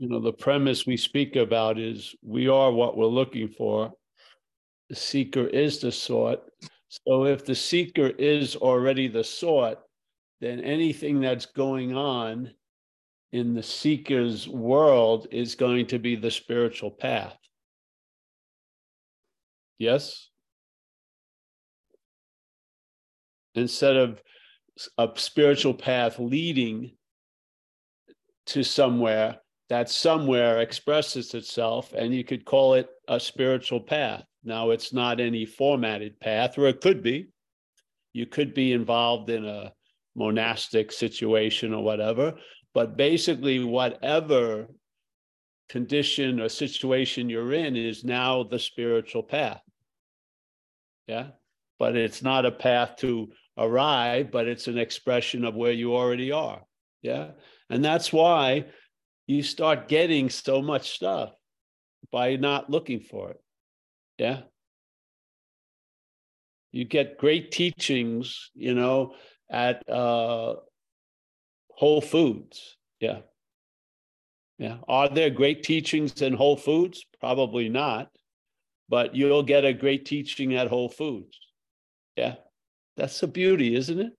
you know, the premise we speak about is we are what we're looking for. The seeker is the sought. So if the seeker is already the sought, then anything that's going on in the seeker's world is going to be the spiritual path. Yes? Instead of a spiritual path leading to somewhere, that somewhere expresses itself, and you could call it a spiritual path. Now, it's not any formatted path, or it could be. You could be involved in a monastic situation or whatever, but basically, whatever condition or situation you're in is now the spiritual path. Yeah. But it's not a path to arrive, but it's an expression of where you already are. Yeah. And that's why you start getting so much stuff by not looking for it. Yeah. You get great teachings, you know, at uh, Whole Foods. Yeah. Yeah. Are there great teachings in Whole Foods? Probably not. But you'll get a great teaching at Whole Foods. Yeah. That's the beauty, isn't it?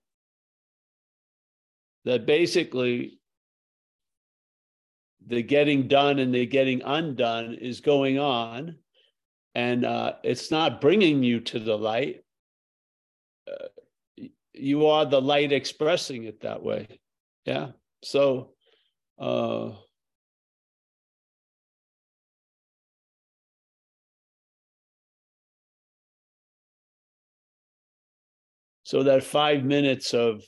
That basically the getting done and the getting undone is going on, and uh, it's not bringing you to the light. Uh, you are the light expressing it that way. Yeah. So, uh, so that five minutes of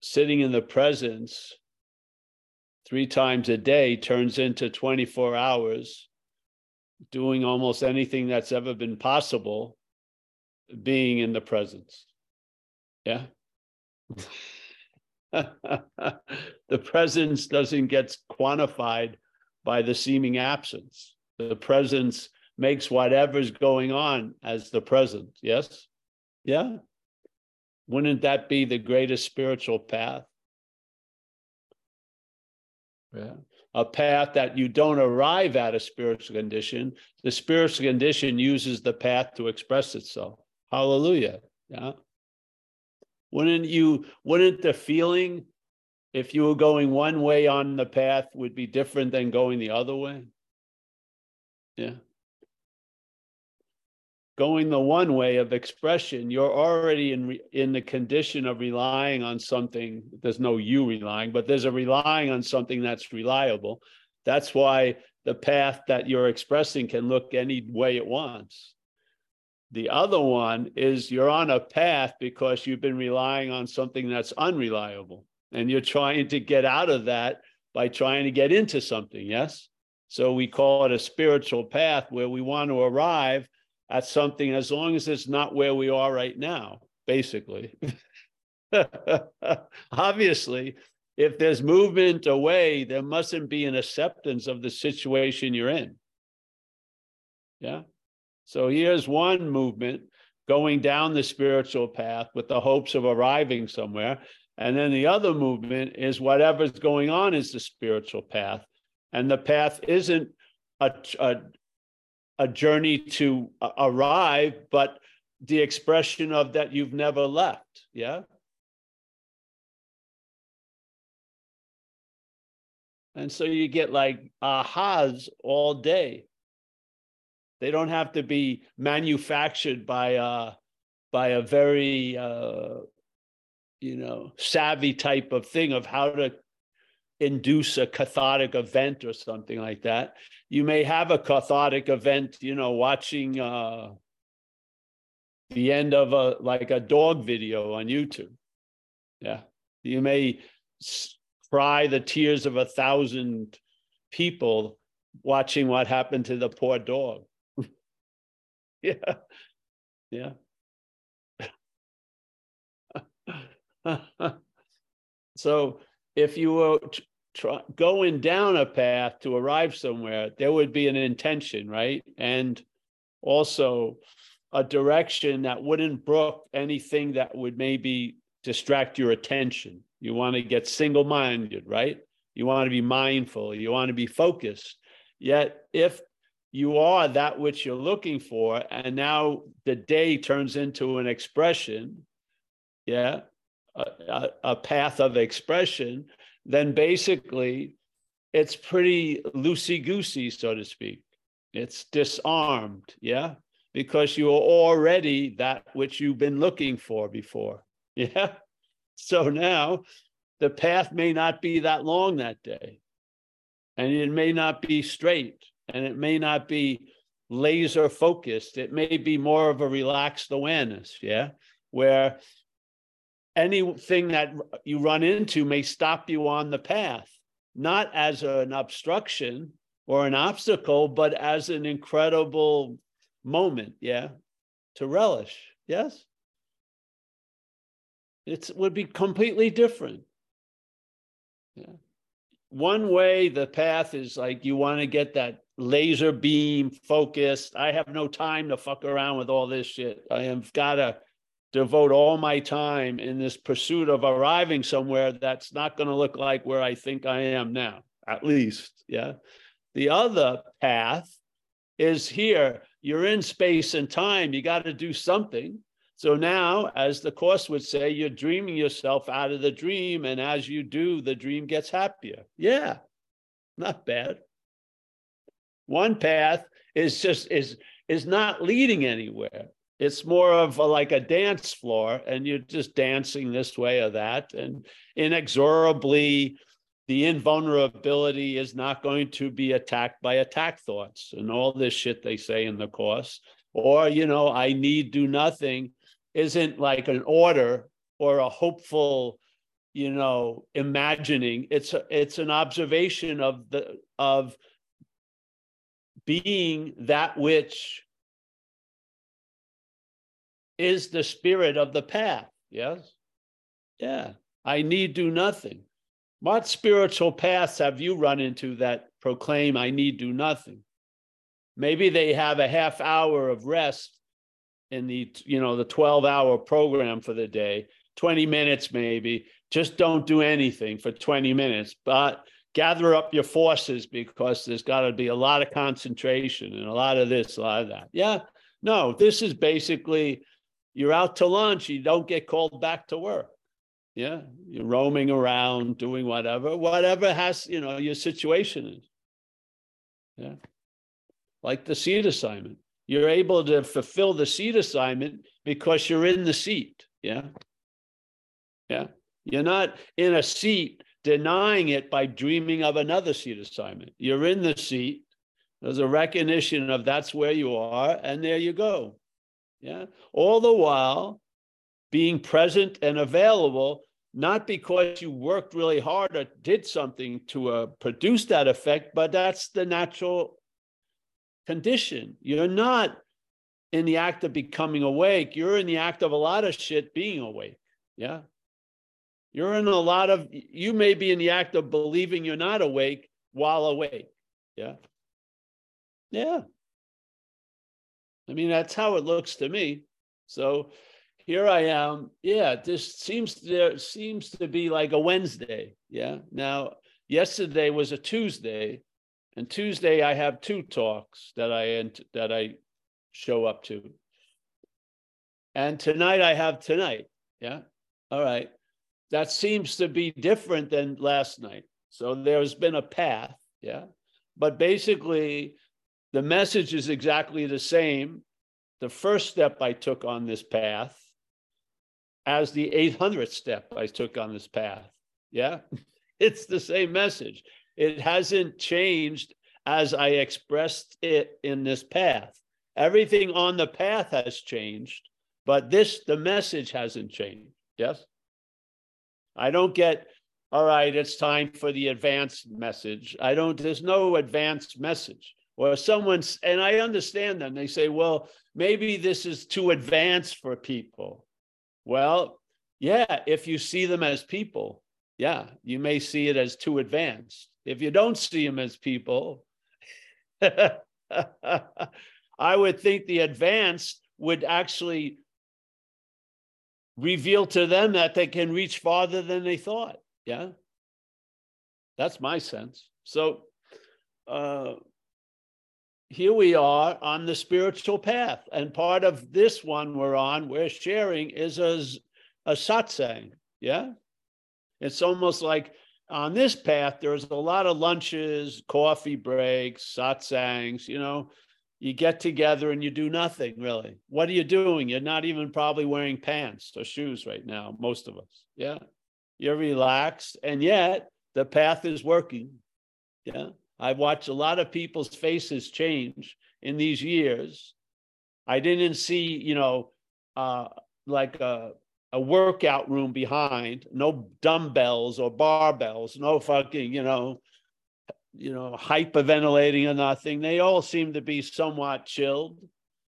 sitting in the presence three times a day turns into 24 hours doing almost anything that's ever been possible being in the presence yeah the presence doesn't get quantified by the seeming absence. The presence makes whatever's going on as the present. Yes? Yeah? Wouldn't that be the greatest spiritual path? Yeah. A path that you don't arrive at a spiritual condition. The spiritual condition uses the path to express itself. Hallelujah. Yeah. Wouldn't you, wouldn't the feeling if you were going one way on the path would be different than going the other way? Yeah. Going the one way of expression, you're already in in the condition of relying on something. There's no you relying, but there's a relying on something that's reliable. That's why the path that you're expressing can look any way it wants. The other one is you're on a path because you've been relying on something that's unreliable and you're trying to get out of that by trying to get into something. Yes. So we call it a spiritual path where we want to arrive at something as long as it's not where we are right now, basically. Obviously, if there's movement away, there mustn't be an acceptance of the situation you're in. Yeah. So here's one movement going down the spiritual path with the hopes of arriving somewhere. And then the other movement is whatever's going on is the spiritual path. And the path isn't a, a, a journey to arrive, but the expression of that you've never left. Yeah. And so you get like ahas all day. They don't have to be manufactured by a by a very uh, you know savvy type of thing of how to induce a cathartic event or something like that. You may have a cathartic event, you know, watching uh, the end of a like a dog video on YouTube. Yeah, you may cry the tears of a thousand people watching what happened to the poor dog. yeah. Yeah. so if you were try, going down a path to arrive somewhere, there would be an intention, right? And also a direction that wouldn't brook anything that would maybe distract your attention. You want to get single minded, right? You want to be mindful. You want to be focused. Yet, if you are that which you're looking for, and now the day turns into an expression, yeah, a, a path of expression, then basically it's pretty loosey goosey, so to speak. It's disarmed, yeah, because you are already that which you've been looking for before, yeah. So now the path may not be that long that day, and it may not be straight, and it may not be laser focused. It may be more of a relaxed awareness, yeah, where anything that you run into may stop you on the path, not as an obstruction or an obstacle, but as an incredible moment, yeah, to relish. Yes. It would be completely different. Yeah. One way the path is like you want to get that laser beam focused. I have no time to fuck around with all this shit. I have got to devote all my time in this pursuit of arriving somewhere that's not going to look like where I think I am now, at least. Yeah. The other path is here. You're in space and time. You got to do something. So now, as the Course would say, you're dreaming yourself out of the dream. And as you do, the dream gets happier. Yeah, not bad. One path is just is is not leading anywhere. It's more of a, like a dance floor, and you're just dancing this way or that, and inexorably, the invulnerability is not going to be attacked by attack thoughts and all this shit they say in the course. Or, you know, I need do nothing isn't like an order or a hopeful, you know, imagining. It's a, it's an observation of the of being that which is the spirit of the path. Yes. Yeah. I need do nothing. What spiritual paths have you run into that proclaim I need do nothing? Maybe they have a half hour of rest in the you know the 12 hour program for the day 20 minutes maybe just don't do anything for 20 minutes but gather up your forces because there's got to be a lot of concentration and a lot of this a lot of that yeah no this is basically you're out to lunch, you don't get called back to work. Yeah, you're roaming around doing whatever, whatever has, you know, your situation is. Yeah. Like the seat assignment. You're able to fulfill the seat assignment because you're in the seat. Yeah. Yeah. You're not in a seat denying it by dreaming of another seat assignment. You're in the seat. There's a recognition of that's where you are, and there you go. Yeah. All the while being present and available, not because you worked really hard or did something to uh, produce that effect, but that's the natural condition. You're not in the act of becoming awake. You're in the act of a lot of shit being awake. Yeah. You're in a lot of, you may be in the act of believing you're not awake while awake. Yeah. Yeah. I mean, that's how it looks to me. So here I am. Yeah, this seems there seems to be like a Wednesday. Yeah. Now, yesterday was a Tuesday, and Tuesday I have two talks that I that I show up to. And tonight I have tonight. Yeah. All right. That seems to be different than last night. So there's been a path. Yeah. But basically, the message is exactly the same. The first step I took on this path as the 800th step I took on this path. Yeah, it's the same message. It hasn't changed as I expressed it in this path. Everything on the path has changed, but this, the message hasn't changed. Yes? I don't get, all right, it's time for the advanced message. I don't, there's no advanced message or someone's and i understand them. They say well maybe this is too advanced for people. Well yeah if you see them as people yeah you may see it as too advanced. If you don't see them as people i would think the advanced would actually reveal to them that they can reach farther than they thought yeah? That's my sense. So uh, here we are on the spiritual path. And part of this one we're on, we're sharing is a, a satsang. Yeah. It's almost like on this path, there's a lot of lunches, coffee breaks, satsangs, you know, you get together and you do nothing really. What are you doing? You're not even probably wearing pants or shoes right now, most of us. Yeah. You're relaxed. And yet the path is working. Yeah. I've watched a lot of people's faces change in these years. I didn't see, you know, uh, like a, a workout room behind, no dumbbells or barbells, no fucking, you know, you know, hyperventilating or nothing. They all seem to be somewhat chilled.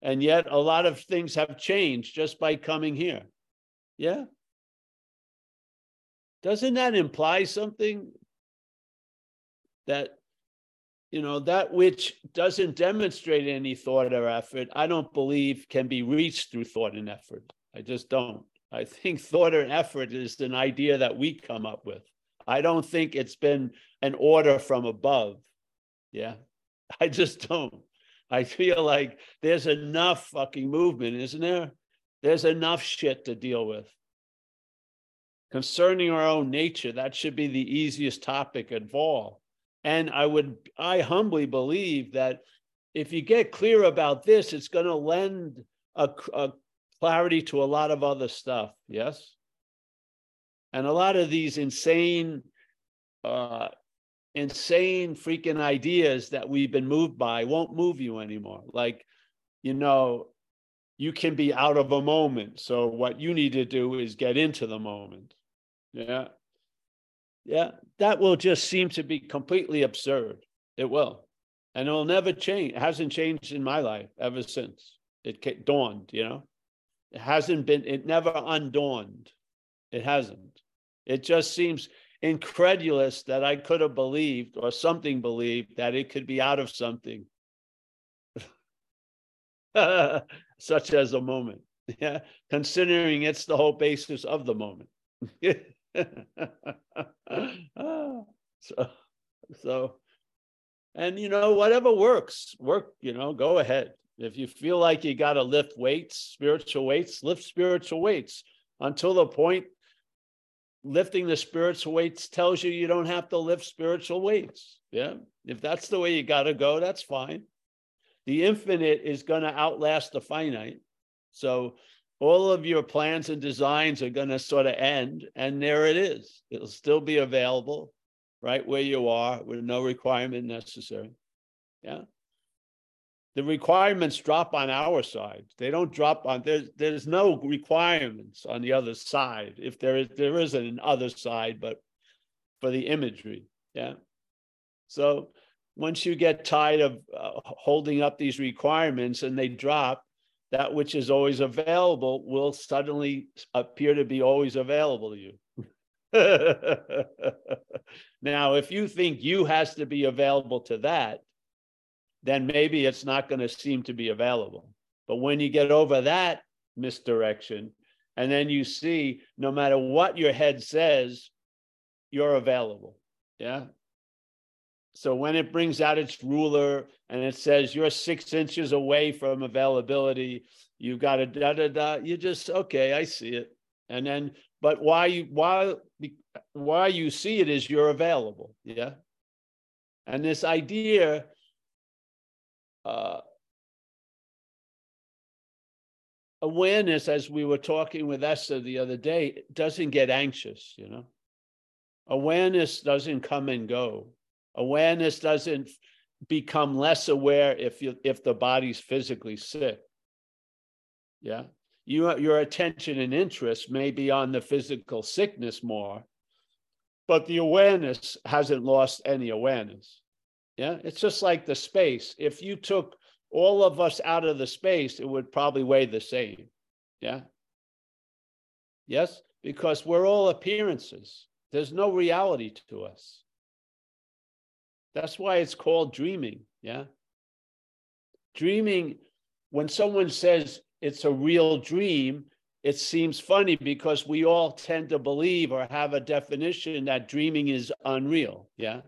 And yet a lot of things have changed just by coming here. Yeah. Doesn't that imply something that you know that which doesn't demonstrate any thought or effort i don't believe can be reached through thought and effort. I just don't. I think thought and effort is an idea that we come up with. I don't think it's been an order from above. Yeah i just don't. I feel like there's enough fucking movement isn't there? There's enough shit to deal with. Concerning our own nature that should be the easiest topic of all and I would, I humbly believe that if you get clear about this, it's going to lend a, a clarity to a lot of other stuff. Yes. And a lot of these insane, uh, insane freaking ideas that we've been moved by won't move you anymore. Like, you know, you can be out of a moment. So what you need to do is get into the moment. Yeah. Yeah, that will just seem to be completely absurd. It will. And it will never change. It hasn't changed in my life ever since it dawned, you know? It hasn't been, it never undawned. It hasn't. It just seems incredulous that I could have believed or something believed that it could be out of something, such as a moment. Yeah, considering it's the whole basis of the moment. so, so, and you know, whatever works, work, you know, go ahead. If you feel like you got to lift weights, spiritual weights, lift spiritual weights until the point lifting the spiritual weights tells you you don't have to lift spiritual weights. Yeah. If that's the way you got to go, that's fine. The infinite is going to outlast the finite. So all of your plans and designs are going to sort of end and there it is. It'll still be available right where you are with no requirement necessary. Yeah. The requirements drop on our side. They don't drop on there's there's no requirements on the other side. If there is there isn't an other side but for the imagery. Yeah. So once you get tired of uh, holding up these requirements and they drop that which is always available will suddenly appear to be always available to you. now, if you think you has to be available to that, then maybe it's not going to seem to be available. But when you get over that misdirection, and then you see no matter what your head says, you're available. Yeah. So when it brings out its ruler and it says you're six inches away from availability, you've got a da da da. You just okay, I see it. And then, but why you why why you see it is you're available, yeah. And this idea, uh, awareness, as we were talking with Esther the other day, doesn't get anxious, you know. Awareness doesn't come and go Awareness doesn't become less aware if you if the body's physically sick. Yeah. You, your attention and interest may be on the physical sickness more, but the awareness hasn't lost any awareness. Yeah. It's just like the space. If you took all of us out of the space, it would probably weigh the same. Yeah. Yes, because we're all appearances. There's no reality to us. That's why it's called dreaming. Yeah. Dreaming, when someone says it's a real dream, it seems funny because we all tend to believe or have a definition that dreaming is unreal. Yeah.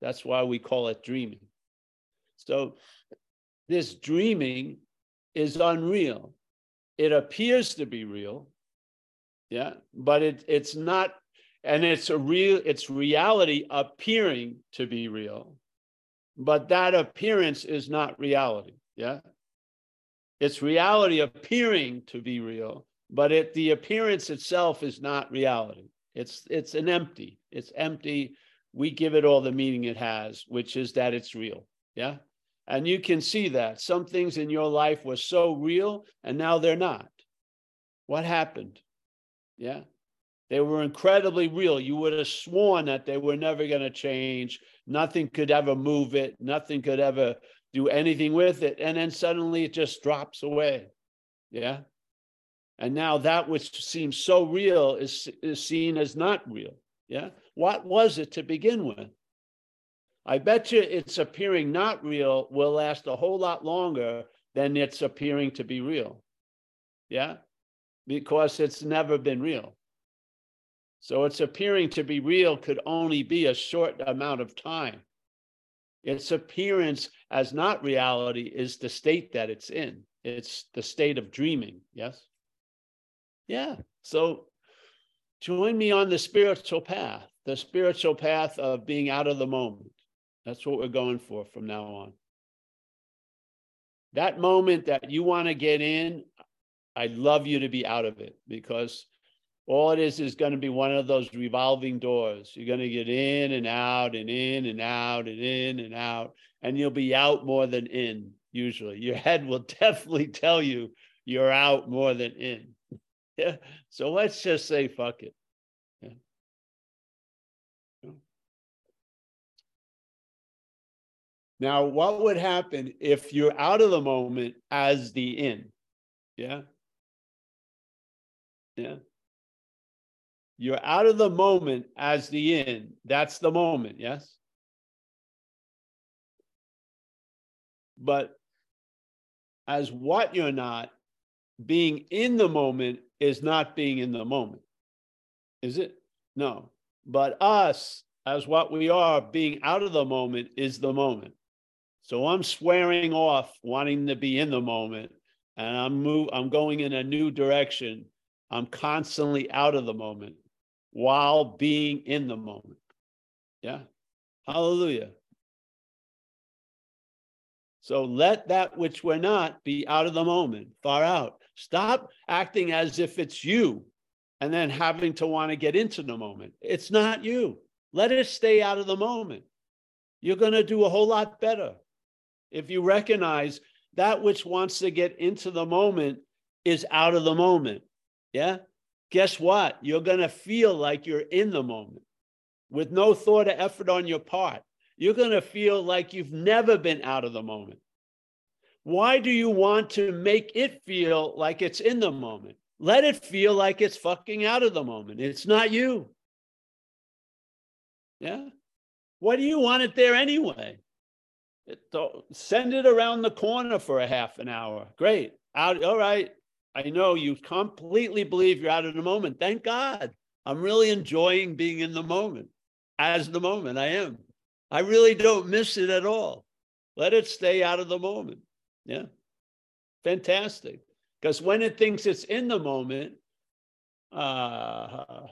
That's why we call it dreaming. So this dreaming is unreal. It appears to be real. Yeah. But it, it's not, and it's a real, it's reality appearing to be real. But that appearance is not reality. Yeah. It's reality appearing to be real but it the appearance itself is not reality. It's it's an empty. It's empty. We give it all the meaning it has which is that it's real. Yeah. And you can see that some things in your life were so real and now they're not. What happened? Yeah they were incredibly real you would have sworn that they were never going to change nothing could ever move it nothing could ever do anything with it and then suddenly it just drops away yeah and now that which seems so real is, is seen as not real. Yeah. What was it to begin with? I bet you its appearing not real will last a whole lot longer than its appearing to be real. Yeah. Because it's never been real. So its appearing to be real could only be a short amount of time. Its appearance as not reality is the state that it's in. It's the state of dreaming. Yes. Yeah. So join me on the spiritual path, the spiritual path of being out of the moment. That's what we're going for from now on. That moment that you want to get in, I'd love you to be out of it because all it is is going to be one of those revolving doors. You're going to get in and out and in and out and in and out, and you'll be out more than in, usually. Your head will definitely tell you you're out more than in. Yeah. So let's just say fuck it. Yeah. Now, what would happen if you're out of the moment as the in? Yeah. Yeah. You're out of the moment as the in. That's the moment. Yes. But as what you're not, being in the moment is not being in the moment. Is it? No. But us, as what we are, being out of the moment is the moment. So I'm swearing off wanting to be in the moment and I'm move I'm going in a new direction. I'm constantly out of the moment while being in the moment. Yeah. Hallelujah. So let that which we're not be out of the moment, far out. Stop acting as if it's you and then having to want to get into the moment. It's not you. Let it stay out of the moment. You're going to do a whole lot better if you recognize that which wants to get into the moment is out of the moment. Yeah. Guess what? You're going to feel like you're in the moment with no thought or effort on your part. You're going to feel like you've never been out of the moment. Why do you want to make it feel like it's in the moment? Let it feel like it's fucking out of the moment. It's not you. Yeah. What do you want it there anyway? It, send it around the corner for a half an hour. Great. Out. All right. I know you completely believe you're out of the moment. Thank God. I'm really enjoying being in the moment as the moment I am. I really don't miss it at all. Let it stay out of the moment. Yeah. Fantastic. Because when it thinks it's in the moment, uh,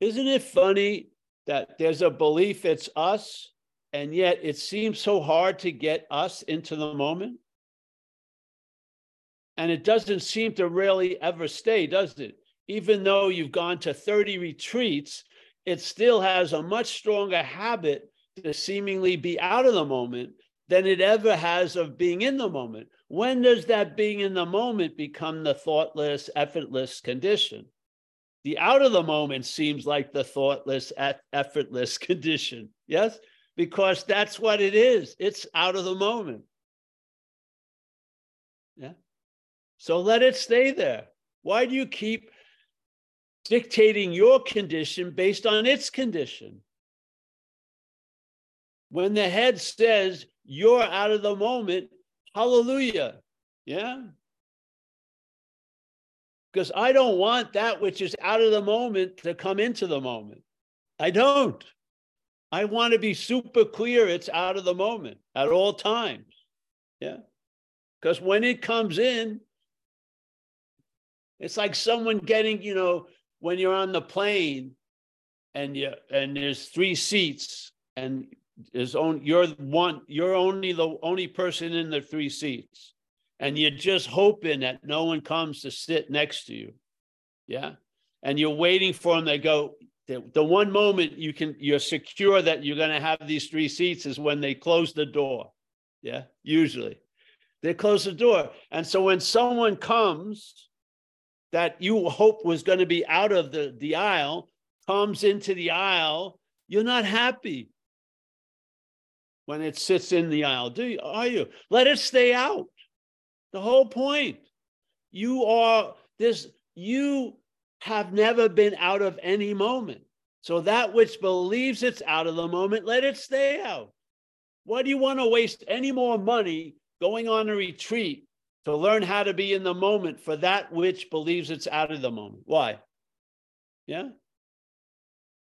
isn't it funny that there's a belief it's us, and yet it seems so hard to get us into the moment? And it doesn't seem to really ever stay, does it? Even though you've gone to 30 retreats, it still has a much stronger habit to seemingly be out of the moment than it ever has of being in the moment. When does that being in the moment become the thoughtless, effortless condition? The out of the moment seems like the thoughtless, effortless condition. Yes? Because that's what it is. It's out of the moment. Yeah. So let it stay there. Why do you keep dictating your condition based on its condition? when the head says you're out of the moment, hallelujah. Yeah. because I don't want that which is out of the moment to come into the moment. I don't. I want to be super clear it's out of the moment at all times. Yeah. Because when it comes in, it's like someone getting, you know, when you're on the plane and you and there's three seats and there's only you're one, you're only the only person in the three seats. And you're just hoping that no one comes to sit next to you. Yeah. And you're waiting for them. They go, the, the one moment you can you're secure that you're going to have these three seats is when they close the door yeah usually they close the door and so when someone comes that you hope was going to be out of the, the aisle comes into the aisle you're not happy when it sits in the aisle do you are you let it stay out the whole point you are this you have never been out of any moment. So that which believes it's out of the moment, let it stay out. Why do you want to waste any more money going on a retreat to learn how to be in the moment for that which believes it's out of the moment? Why? Yeah.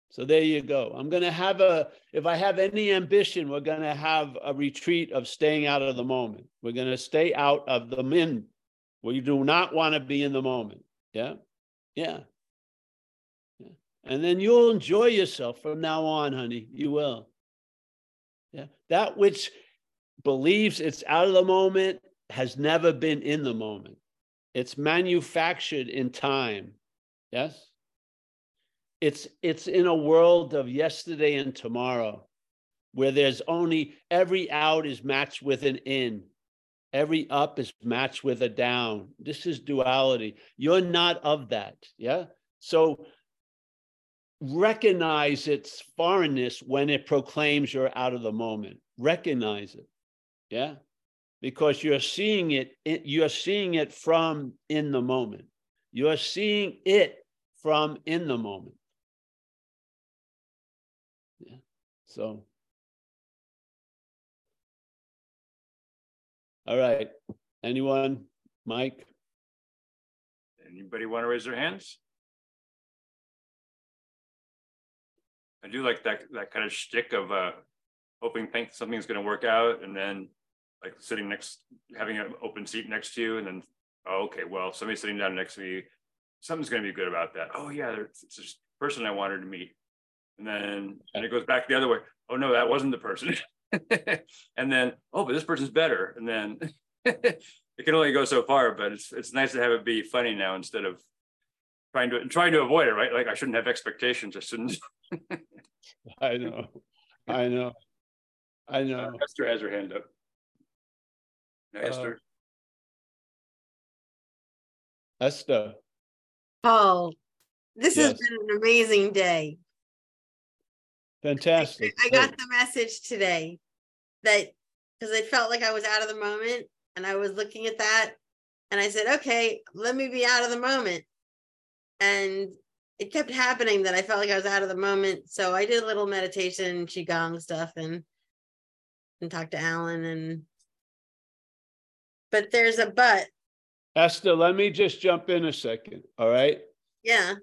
So there you go. I'm going to have a, if I have any ambition, we're going to have a retreat of staying out of the moment. We're going to stay out of the min. We do not want to be in the moment. Yeah. Yeah. yeah. And then you'll enjoy yourself from now on, honey. You will. Yeah. That which believes it's out of the moment has never been in the moment. It's manufactured in time. Yes. It's it's in a world of yesterday and tomorrow where there's only every out is matched with an in. Every up is matched with a down. This is duality. You're not of that. Yeah. So recognize its foreignness when it proclaims you're out of the moment. Recognize it. Yeah. Because you're seeing it, you're seeing it from in the moment. You're seeing it from in the moment. Yeah. So All right. Anyone? Mike? Anybody want to raise their hands? I do like that that kind of shtick of uh hoping something's going to work out, and then like sitting next, having an open seat next to you, and then oh, okay, well, somebody's sitting down next to me, something's going to be good about that. Oh yeah, there's this person I wanted to meet, and then and it goes back the other way. Oh no, that wasn't the person. and then, oh, but this person's better. And then it can only go so far, but it's it's nice to have it be funny now instead of trying to trying to avoid it, right? Like I shouldn't have expectations. I shouldn't. I know. I know. I know. Esther has her hand up. No, uh, Esther. Esther. Paul, this yes. has been an amazing day. Fantastic. I, I got the message today that because I felt like I was out of the moment and I was looking at that and I said, okay, let me be out of the moment. And it kept happening that I felt like I was out of the moment. So I did a little meditation, qigong stuff, and and talked to Alan. And but there's a but. Esther, let me just jump in a second. All right. Yeah.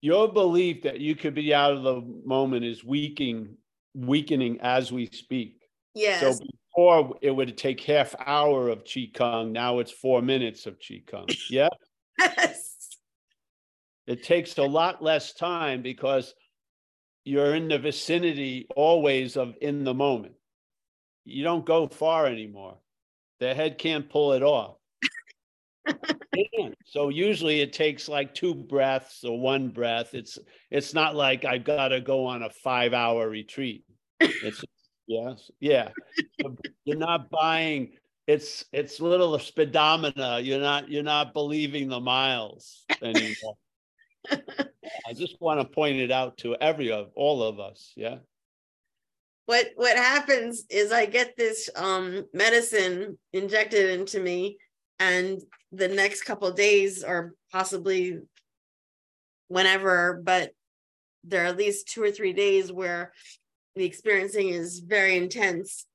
Your belief that you could be out of the moment is weakening weakening as we speak. Yes. so before it would take half hour of qigong now it's four minutes of qigong. Yeah? Yes. It takes a lot less time because you're in the vicinity always of in the moment. You don't go far anymore the head can't pull it off so usually it takes like two breaths or one breath. It's it's not like I've got to go on a five hour retreat. It's yes, yeah. You're not buying. It's it's little speedometer. You're not you're not believing the miles anymore. I just want to point it out to every of all of us. Yeah. What what happens is I get this um medicine injected into me and the next couple days or possibly whenever but there are at least two or three days where the experiencing is very intense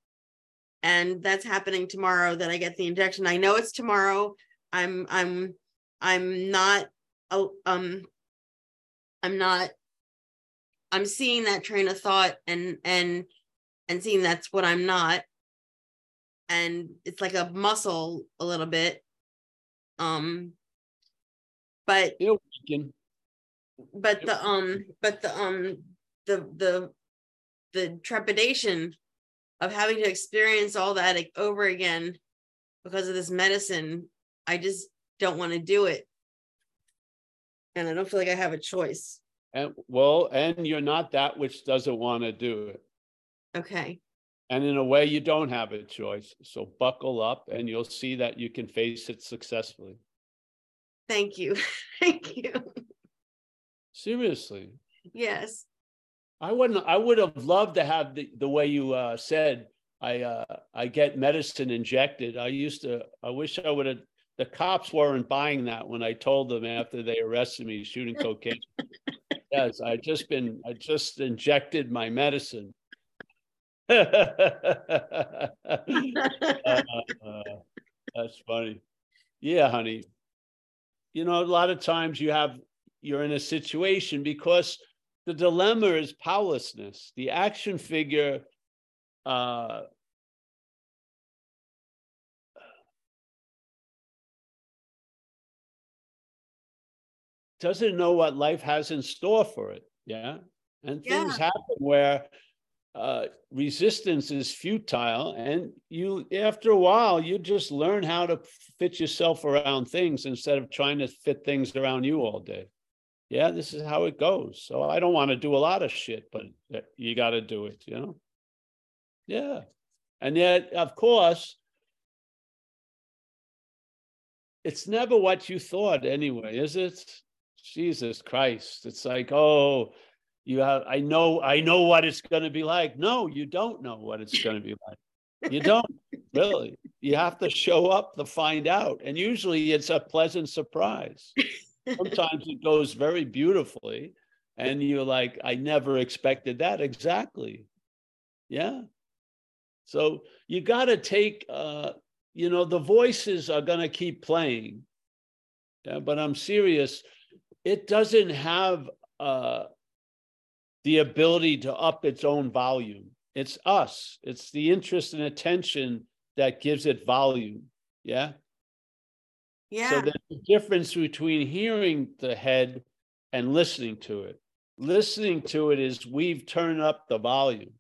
and that's happening tomorrow that i get the injection. I know it's tomorrow. I'm i'm I'm not um I'm not I'm seeing that train of thought and and and seeing that's what I'm not. And it's like a muscle a little bit. Um but It'll weaken. but the um but the um the the the trepidation of having to experience all that like, over again because of this medicine i just don't want to do it and i don't feel like i have a choice And well, and you're not that which doesn't want to do it. Okay And in a way, you don't have a choice. So buckle up and you'll see that you can face it successfully. thank you thank you Seriously. yes I wouldn't, I would have loved to have the, the way you uh, said, I, uh, I get medicine injected. I used to, I wish I would have, the cops weren't buying that when I told them after they arrested me shooting cocaine. Yes, I just been, I just injected my medicine. Uh, That's funny. Yeah, honey. You know, a lot of times you have, you're in a situation because the dilemma is powerlessness. The action figure uh, doesn't know what life has in store for it. Yeah. And things Yeah. happen where uh, resistance is futile. And you, after a while, you just learn how to fit yourself around things instead of trying to fit things around you all day. Yeah, this is how it goes. So I don't want to do a lot of shit, but you got to do it, you know? Yeah. And yet, of course, it's never what you thought anyway, is it? Jesus Christ. It's like, oh, you have I know I know what it's going to be like. No, you don't know what it's going to be like. You don't really. You have to show up to find out. And usually it's a pleasant surprise. Sometimes it goes very beautifully and you're like, I never expected that exactly. Yeah. So you got to take uh you know the voices are going to keep playing. Yeah, but I'm serious. It doesn't have uh the ability to up its own volume. It's us. It's the interest and attention that gives it volume. Yeah. So yeah there's a difference between hearing the head and listening to it. Listening to it is we've turned up the volume.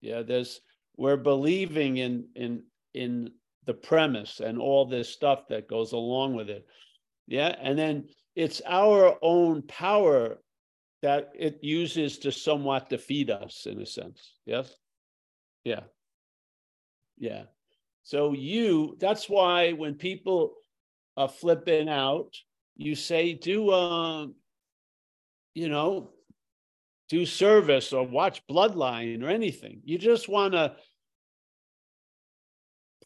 Yeah, there's we're believing in in in the premise and all this stuff that goes along with it. Yeah, and then it's our own power that it uses to somewhat defeat us in a sense. Yes. Yeah. Yeah. So you, that's why when people are flipping out, you say, do, um, you know, do service or watch Bloodline or anything. You just want to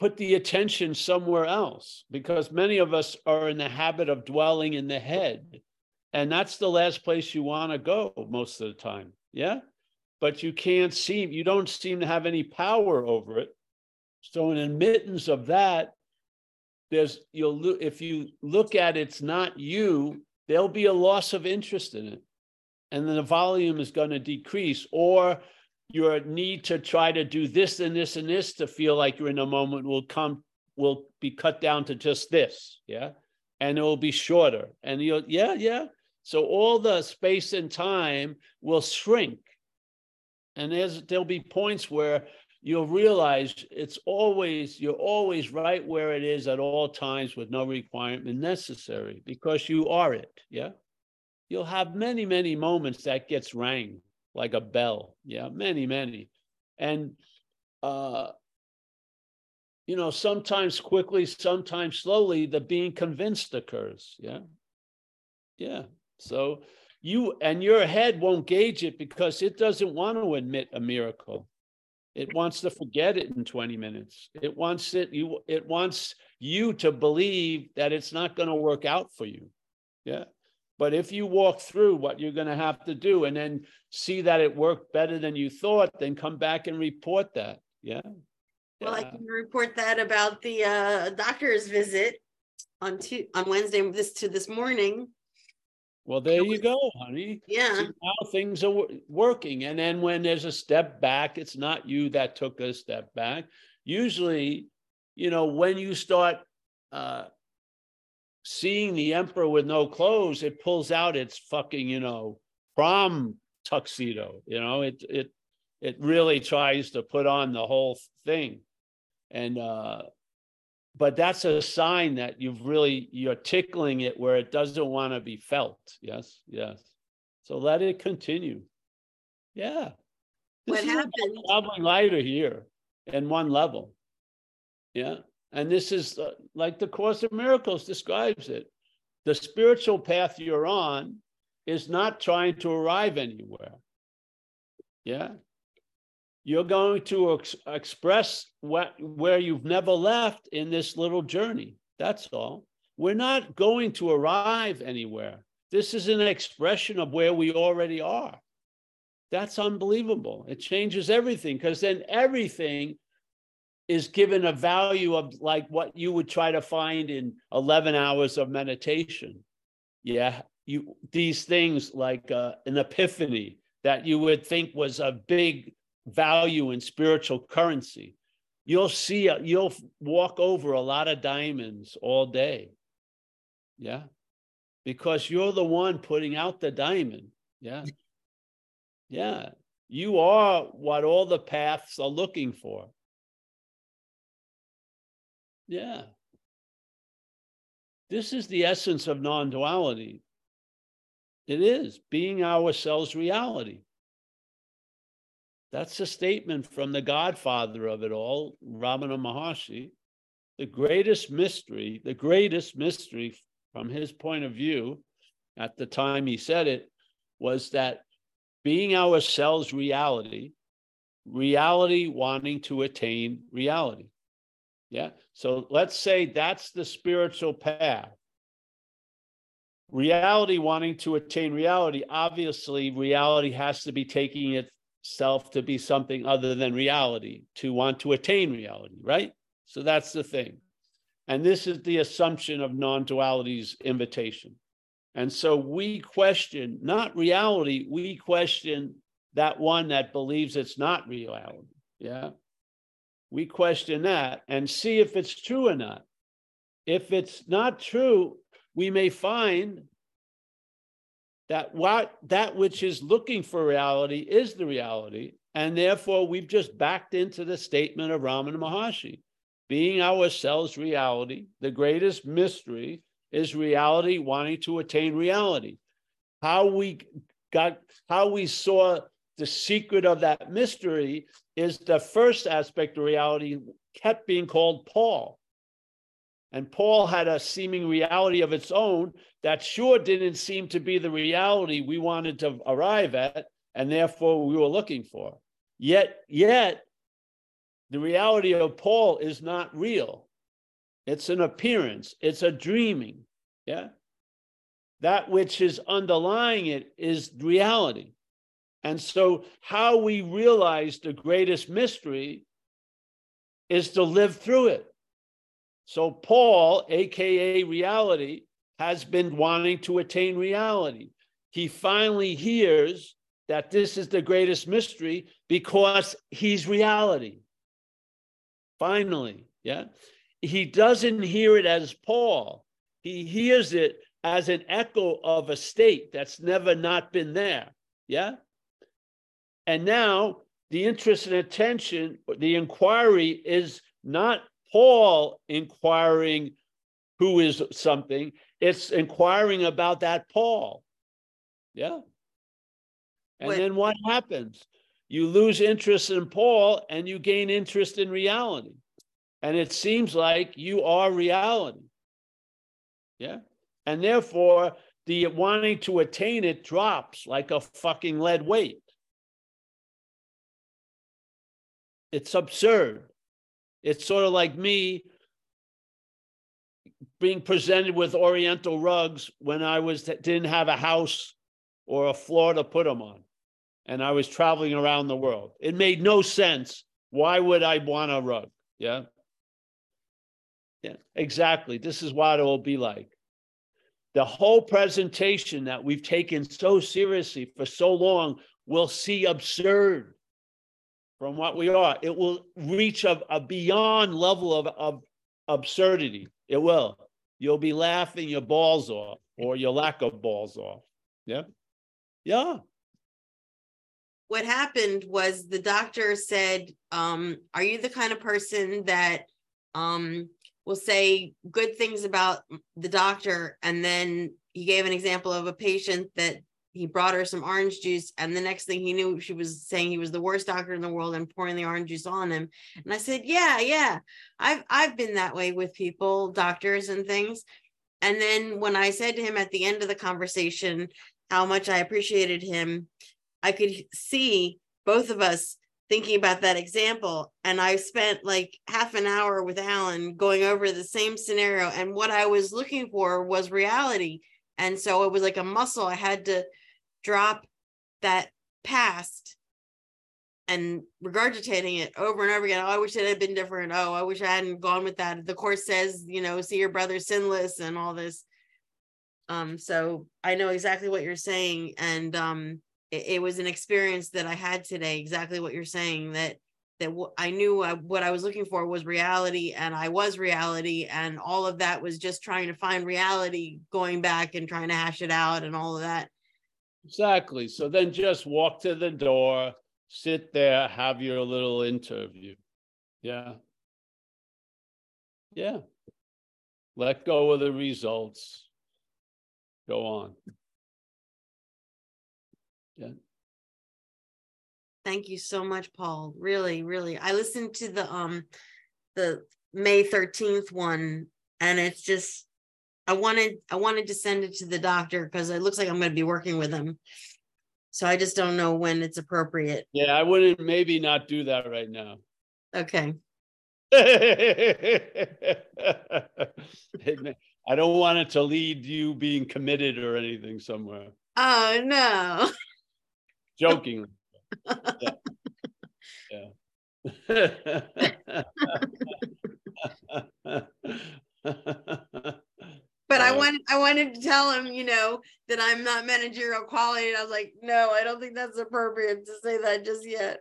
put the attention somewhere else because many of us are in the habit of dwelling in the head. And that's the last place you want to go most of the time. Yeah. But you can't seem, you don't seem to have any power over it. So, in admittance of that, there's, you'll, loo- if you look at it's not you, there'll be a loss of interest in it. And then the volume is going to decrease, or your need to try to do this and this and this to feel like you're in a moment will come, will be cut down to just this. Yeah. And it will be shorter. And you'll, yeah, yeah. So all the space and time will shrink. And there's there'll be points where you'll realize it's always you're always right where it is at all times with no requirement necessary because you are it. Yeah. You'll have many, many moments that gets rang like a bell. Yeah, many, many. And uh you know, sometimes quickly, sometimes slowly, the being convinced occurs. Yeah. Yeah. So you and your head won't gauge it because it doesn't want to admit a miracle. It wants to forget it in 20 minutes. It wants it you it wants you to believe that it's not going to work out for you. Yeah. But if you walk through what you're going to have to do and then see that it worked better than you thought, then come back and report that. Yeah. well i can report that about the uh doctor's visit on two on Wednesday this to this morning. Well, there you go, honey. Yeah. See, now things are working. And then when there's a step back, it's not you that took a step back. Usually, you know, when you start uh, seeing the emperor with no clothes, it pulls out its fucking, you know, prom tuxedo. You know, it it it really tries to put on the whole thing. And uh but that's a sign that you've really you're tickling it where it doesn't want to be felt. Yes, yes. So let it continue. Yeah. What This is about happened? Traveling lighter here in one level. Yeah. And this is uh, like the Course of Miracles describes it. The spiritual path you're on is not trying to arrive anywhere. Yeah. You're going to ex- express what where you've never left in this little journey. That's all. We're not going to arrive anywhere. This is an expression of where we already are. That's unbelievable. It changes everything because then everything is given a value of like what you would try to find in 11 hours of meditation. Yeah, you these things like uh, an epiphany that you would think was a big value in spiritual currency. You'll see, you'll walk over a lot of diamonds all day. Yeah, because you're the one putting out the diamond. Yeah. Yeah, you are what all the paths are looking for. Yeah. This is the essence of non duality. It is being ourselves reality. That's a statement from the godfather of it all, Ramana Maharshi. The greatest mystery, the greatest mystery from his point of view at the time he said it was that being ourselves reality, reality wanting to attain reality. Yeah. So let's say that's the spiritual path. Reality wanting to attain reality, obviously, reality has to be taking itself to be something other than reality to want to attain reality, right? So that's the thing. And this is the assumption of non duality's invitation. And so we question not reality, we question that one that believes it's not reality. Yeah. We question that and see if it's true or not. If it's not true, we may find that what that which is looking for reality is the reality. And therefore, we've just backed into the statement of Ramana Maharshi. Being ourselves reality, the greatest mystery is reality wanting to attain reality. How we got, how we saw the secret of that mystery is the first aspect of reality kept being called Paul. And Paul had a seeming reality of its own that sure didn't seem to be the reality we wanted to arrive at, and therefore we were looking for. Yet, yet, the reality of Paul is not real. It's an appearance, it's a dreaming. Yeah. That which is underlying it is reality. And so, how we realize the greatest mystery is to live through it. So, Paul, AKA reality, has been wanting to attain reality. He finally hears that this is the greatest mystery because he's reality. Finally, yeah. He doesn't hear it as Paul, he hears it as an echo of a state that's never not been there. Yeah. And now the interest and attention, the inquiry is not Paul inquiring who is something, it's inquiring about that Paul. Yeah. And Wait. then what happens? You lose interest in Paul and you gain interest in reality. And it seems like you are reality. Yeah. And therefore, the wanting to attain it drops like a fucking lead weight. It's absurd. It's sort of like me being presented with oriental rugs when I was didn't have a house or a floor to put them on and I was traveling around the world. It made no sense. Why would I want a rug? Yeah. Yeah, exactly. This is what it will be like. The whole presentation that we've taken so seriously for so long will see absurd from what we are. It will reach a, a beyond level of, of absurdity. It will. You'll be laughing your balls off or your lack of balls off. Yeah. Yeah. What happened was the doctor said, um, Are you the kind of person that um, will say good things about the doctor? And then he gave an example of a patient that he brought her some orange juice and the next thing he knew she was saying he was the worst doctor in the world and pouring the orange juice on him. And i said yeah yeah i've i've been that way with people doctors and things. And then when i said to him at the end of the conversation how much i appreciated him i could see both of us thinking about that example and i spent like half an hour with alan going over the same scenario and what i was looking for was reality. And so it was like a muscle i had to drop that past and regurgitating it over and over again. Oh, I wish it had been different. Oh, I wish I hadn't gone with that. The course says, you know, see your brother sinless and all this. Um, so I know exactly what you're saying. And um it, it was an experience that I had today, exactly what you're saying, that that w- I knew I, what I was looking for was reality and I was reality and all of that was just trying to find reality going back and trying to hash it out and all of that Exactly. So then just walk to the door, sit there, have your little interview. Yeah. Yeah. Let go of the results. Go on. Yeah. Thank you so much, Paul. Really, really. I listened to the um the May 13th one and it's just I wanted I wanted to send it to the doctor because it looks like I'm going to be working with him. So I just don't know when it's appropriate. Yeah, I wouldn't maybe not do that right now. Okay. I don't want it to lead you being committed or anything somewhere. Oh no. Joking. yeah. yeah. But I wanted I wanted to tell him, you know, that I'm not managerial quality. And I was like, no, I don't think that's appropriate to say that just yet.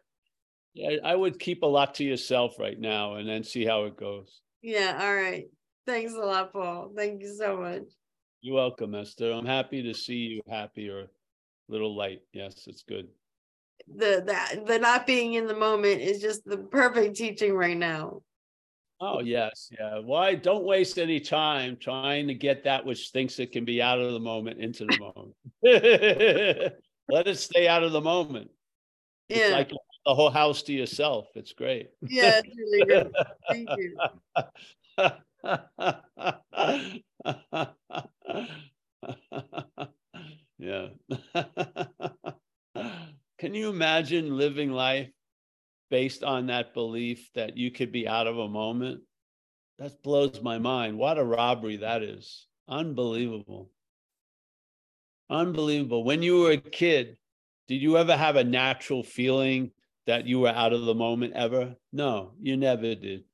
Yeah, I would keep a lot to yourself right now and then see how it goes. Yeah, all right. Thanks a lot, Paul. Thank you so much. You're welcome, Esther. I'm happy to see you happy or a little light. Yes, it's good. The that the not being in the moment is just the perfect teaching right now. Oh, yes. Yeah. Why don't waste any time trying to get that which thinks it can be out of the moment into the moment. Let it stay out of the moment. Yeah. It's like the whole house to yourself. It's great. Yeah, it's really good. Thank you. yeah. Can you imagine living life based on that belief that you could be out of a moment. That blows my mind. What a robbery that is. Unbelievable. Unbelievable. When you were a kid, did you ever have a natural feeling that you were out of the moment ever? No, you never did.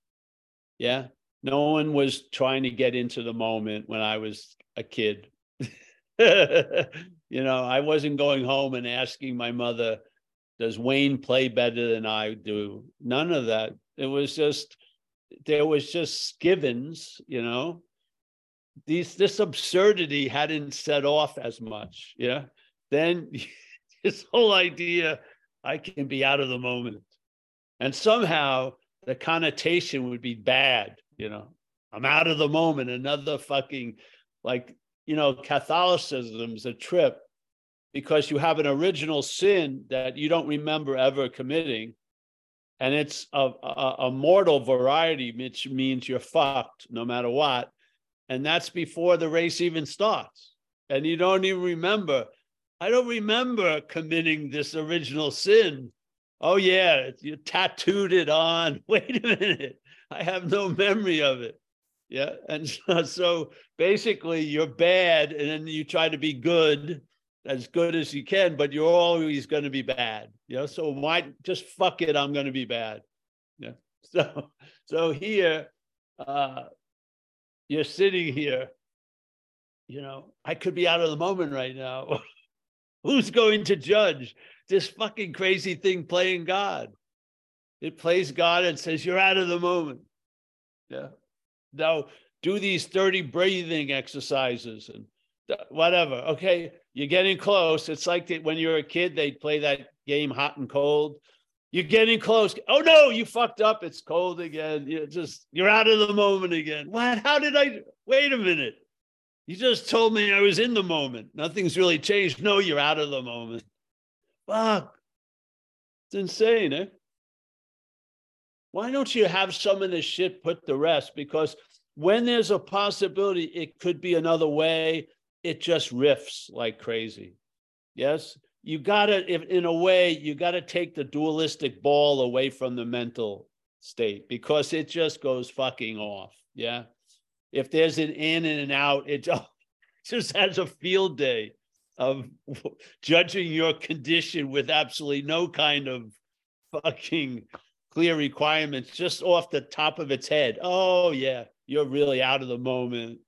Yeah. No one was trying to get into the moment when I was a kid. you know, I wasn't going home and asking my mother, does Wayne play better than I do? None of that. It was just there was just givens, you know. These this absurdity hadn't set off as much. Yeah. Then this whole idea I can be out of the moment. And somehow the connotation would be bad, you know. I'm out of the moment. Another fucking like, you know, Catholicism's a trip because you have an original sin that you don't remember ever committing. And it's a, a, a, mortal variety, which means you're fucked no matter what. And that's before the race even starts. And you don't even remember. I don't remember committing this original sin. Oh, yeah, you tattooed it on. Wait a minute. I have no memory of it. Yeah. And so, so basically, you're bad, and then you try to be good as good as you can, but you're always going to be bad. You know, so why just fuck it? I'm going to be bad. Yeah. So, so here, uh, you're sitting here, you know, I could be out of the moment right now. Who's going to judge this fucking crazy thing playing God? It plays God and says, You're out of the moment. Yeah. Now do these 30 breathing exercises and whatever. Okay. You're getting close. It's like when you were a kid, they'd play that game hot and cold. You're getting close. Oh no, you fucked up. It's cold again. You're just you're out of the moment again. What? How did I wait a minute? You just told me I was in the moment. Nothing's really changed. No, you're out of the moment. Fuck. It's insane, eh? Why don't you have some of this shit put to rest? Because when there's a possibility it could be another way, it just riffs like crazy. Yes? You gotta, if in a way, you gotta take the dualistic ball away from the mental state because it just goes fucking off. Yeah. If there's an in and an out, it just has a field day of judging your condition with absolutely no kind of fucking clear requirements just off the top of its head. Oh, yeah, you're really out of the moment.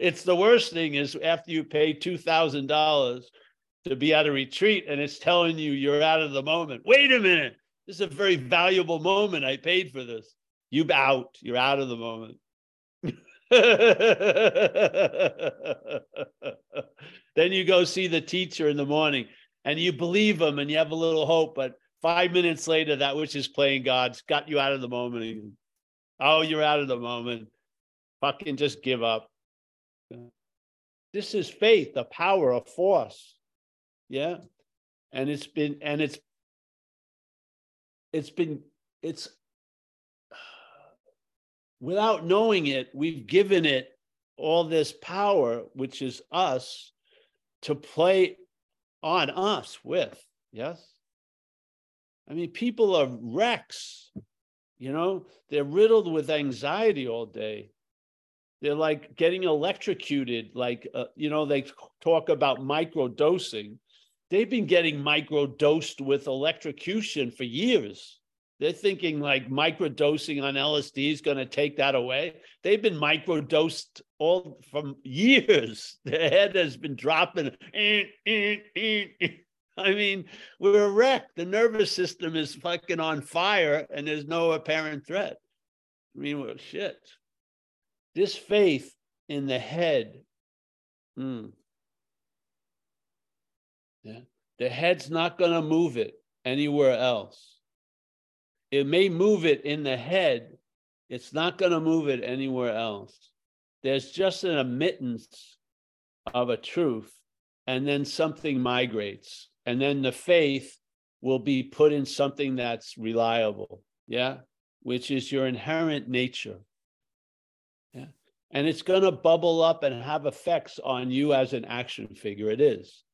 It's the worst thing is after you pay $2,000 to be at a retreat and it's telling you you're out of the moment. Wait a minute. This is a very valuable moment. I paid for this. You out. You're out of the moment. then you go see the teacher in the morning and you believe him and you have a little hope, but five minutes later, that which is playing God's got you out of the moment. Oh, you're out of the moment. Fucking just give up. This is faith, a power, a force. Yeah. And it's been, and it's, it's been, it's without knowing it, we've given it all this power, which is us, to play on us with. Yes. I mean, people are wrecks, you know, they're riddled with anxiety all day. They're like getting electrocuted, like, uh, you know, they talk about micro dosing. They've been getting micro dosed with electrocution for years. They're thinking like microdosing on LSD is going to take that away. They've been microdosed all from years. Their head has been dropping. I mean, we're a wreck. The nervous system is fucking on fire and there's no apparent threat. I mean, well, shit. This faith in the head, mm, yeah, the head's not going to move it anywhere else. It may move it in the head, it's not going to move it anywhere else. There's just an admittance of a truth, and then something migrates, and then the faith will be put in something that's reliable, yeah, which is your inherent nature. And it's going to bubble up and have effects on you as an action figure. It is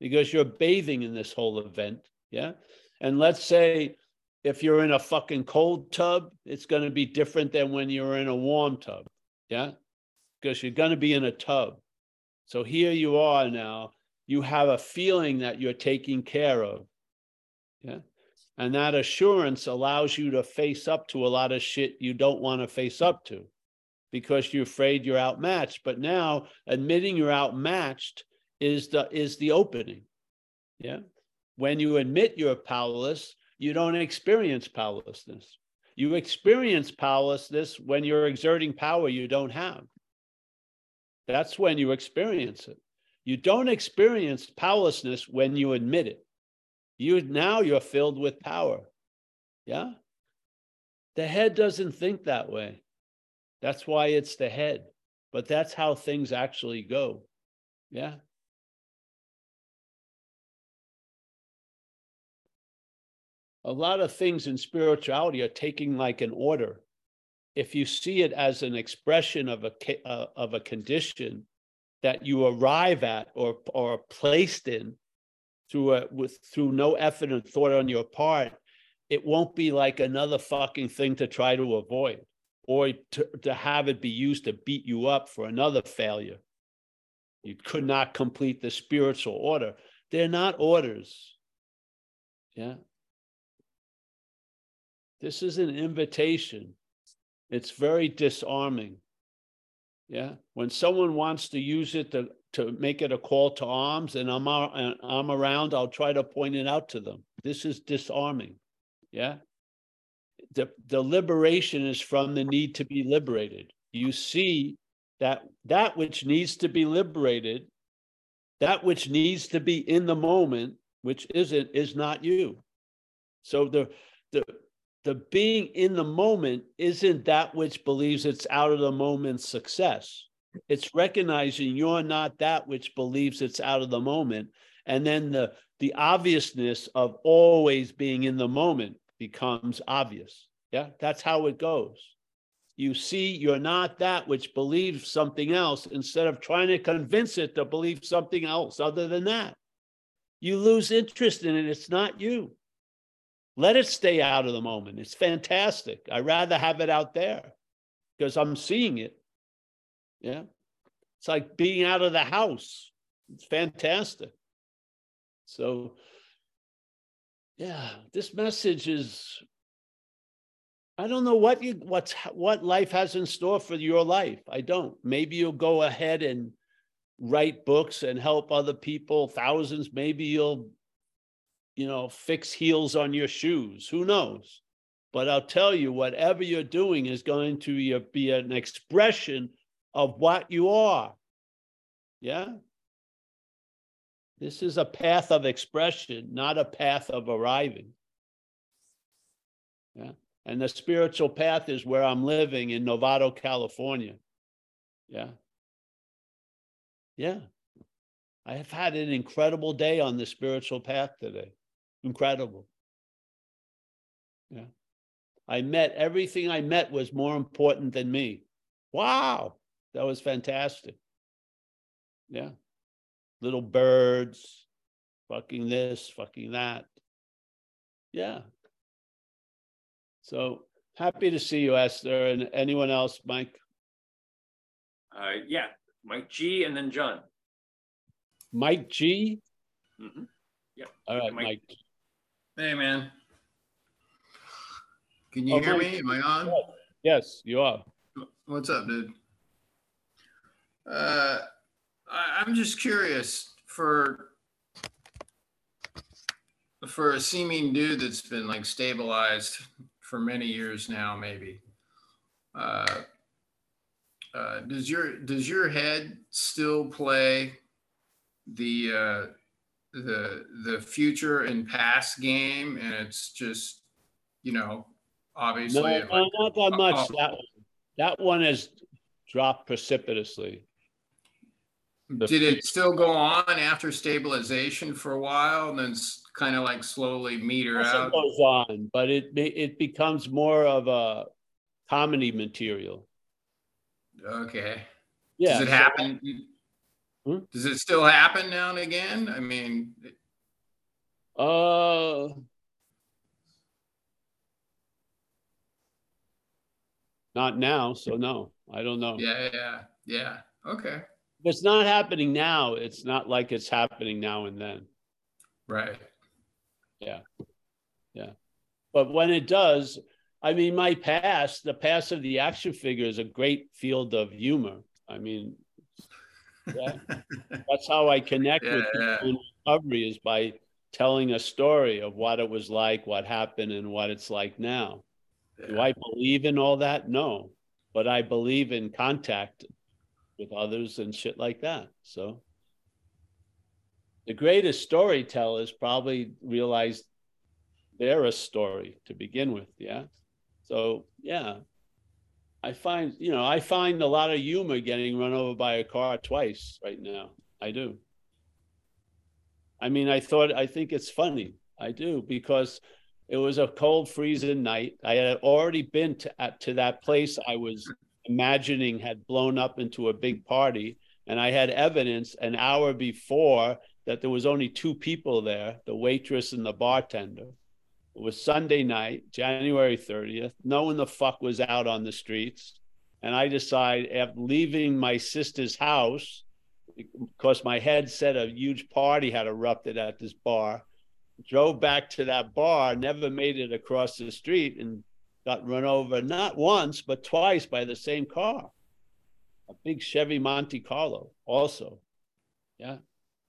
because you're bathing in this whole event. Yeah. And let's say if you're in a fucking cold tub, it's going to be different than when you're in a warm tub. Yeah. Because you're going to be in a tub. So here you are now. You have a feeling that you're taking care of. Yeah. And that assurance allows you to face up to a lot of shit you don't want to face up to because you're afraid you're outmatched. But now admitting you're outmatched is the is the opening. Yeah. When you admit you're powerless, you don't experience powerlessness. You experience powerlessness when you're exerting power you don't have. That's when you experience it. You don't experience powerlessness when you admit it. You now you're filled with power. Yeah? The head doesn't think that way. That's why it's the head. But that's how things actually go. Yeah? a lot of things in spirituality are taking like an order. If you see it as an expression of a uh, of a condition that you arrive at or or placed in through a with through no effort and thought on your part, it won't be like another fucking thing to try to avoid or to, to have it be used to beat you up for another failure. You could not complete the spiritual order. They're not orders. Yeah. This is an invitation. It's very disarming. Yeah. When someone wants to use it to, to make it a call to arms and I'm, uh, and I'm around, I'll try to point it out to them. This is disarming. Yeah. The, the liberation is from the need to be liberated. You see that that which needs to be liberated, that which needs to be in the moment, which isn't, is not you. So the the the being in the moment isn't that which believes it's out of the moment success. It's recognizing you're not that which believes it's out of the moment. And then the, the obviousness of always being in the moment becomes obvious. Yeah, that's how it goes. You see, you're not that which believes something else instead of trying to convince it to believe something else other than that. You lose interest in it. It's not you. Let it stay out of the moment. It's fantastic. I rather have it out there because I'm seeing it. Yeah. It's like being out of the house. It's fantastic. So, yeah, this message is I don't know what you what's what life has in store for your life. I don't. Maybe you'll go ahead and write books and help other people, thousands. Maybe you'll you know, fix heels on your shoes. Who knows? But I'll tell you, whatever you're doing is going to be an expression of what you are. Yeah? This is a path of expression, not a path of arriving. Yeah. And the spiritual path is where I'm living in Novato, California. Yeah. Yeah. I have had an incredible day on the spiritual path today. Incredible. Yeah. I met everything I met was more important than me. Wow. That was fantastic. Yeah. Little birds, fucking this, fucking that. Yeah. So happy to see you, Esther. And anyone else, Mike? Uh, yeah, Mike G and then John. Mike G? Mhm. Yeah. All right, Mike. Mike. Hey, man. Can you Oh, hear Mike. me? Am I on? Yes, you are. What's up, dude? Uh, I, I'm just curious for for a seeming dude that's been like stabilized for many years now, maybe. Uh, uh, does your does your head still play the uh, the the future and past game, and it's just you know obviously No, no, not that much. Oh. That, that one has dropped precipitously. The Did it still go on after stabilization for a while and then kind of like slowly meter Yes, it out? goes on, but it it becomes more of a comedy material. Okay. Yeah. Does it so- happen? Hmm? Does it still happen now and again? I mean, Uh. Not now, so no, I don't know. yeah, yeah, yeah. Okay. If it's not happening now, it's not like it's happening now and then. Right. Yeah. Yeah. But when it does, I mean, my past, the past of the action figure is a great field of humor. I mean, yeah, that's how I connect with Yeah, people in recovery is by telling a story of what it was like, what happened, and what it's like now. Do I believe in all that? No, but I believe in contact with others and shit like that. So the greatest storytellers probably realized they're a story to begin with. Yeah. So, yeah. I find, you know, I find a lot of humor getting run over by a car twice right now. I do. I mean, I thought, I think it's funny. I do because it was a cold, freezing night. I had already been to, to that place I was imagining had blown up into a big party. And I had evidence an hour before that there was only two people there the waitress and the bartender. It was Sunday night, January 30th. No one the fuck was out on the streets. And I decide after leaving my sister's house, because my head said a huge party had erupted at this bar, drove back to that bar, never made it across the street, and got run over not once, but twice by the same car. a big Chevy Monte Carlo also. Yeah.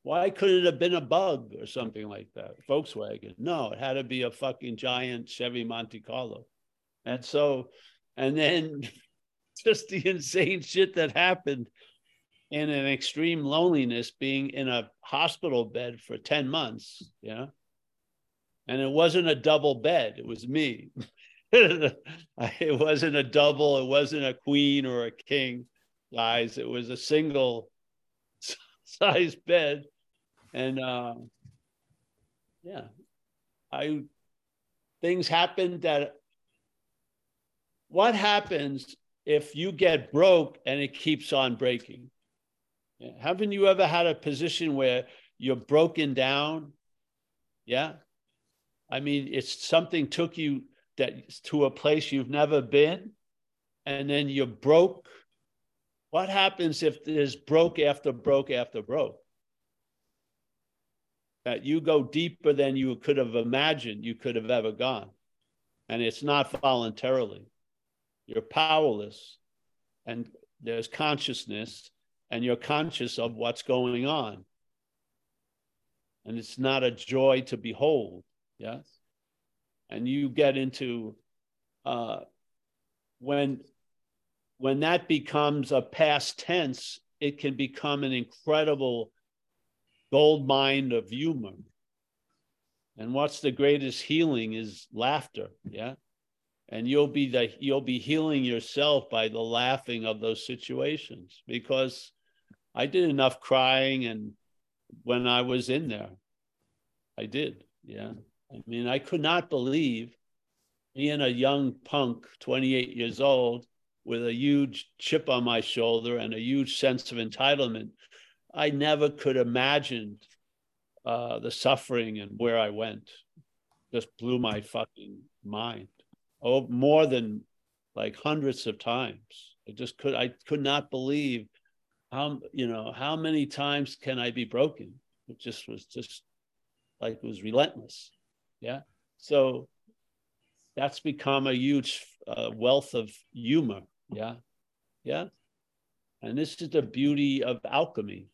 Why couldn't it have been a bug or something like that? Volkswagen. No, it had to be a fucking giant Chevy Monte Carlo. And so, and then just the insane shit that happened in an extreme loneliness, being in a hospital bed for 10 months, yeah. And it wasn't a double bed, it was me. it wasn't a double, it wasn't a queen or a king size, it was a single size bed. And uh, yeah, I things happened that what happens if you get broke and it keeps on breaking? Haven't you ever had a position where you're broken down? Yeah. I mean, it's something took you that to a place you've never been, and then you're broke. What happens if there's broke after broke after broke? That you go deeper than you could have imagined you could have ever gone. And it's not voluntarily. You're powerless. And there's consciousness and you're conscious of what's going on. And it's not a joy to behold, yes? And you get into uh, when when that becomes a past tense, it can become an incredible gold mine of humor. And what's the greatest healing is laughter, yeah? And you'll be the you'll be healing yourself by the laughing of those situations because I did enough crying and when I was in there. I did. Yeah. I mean, I could not believe being a young punk, 28 years old, with a huge chip on my shoulder and a huge sense of entitlement. I never could imagine uh, the suffering and where I went. Just blew my fucking mind. Oh, more than like hundreds of times. I just could I could not believe how you know how many times can i be broken it just was just like it was relentless yeah. So that's become a huge uh, wealth of humor. Yeah. Yeah. And this is the beauty of alchemy.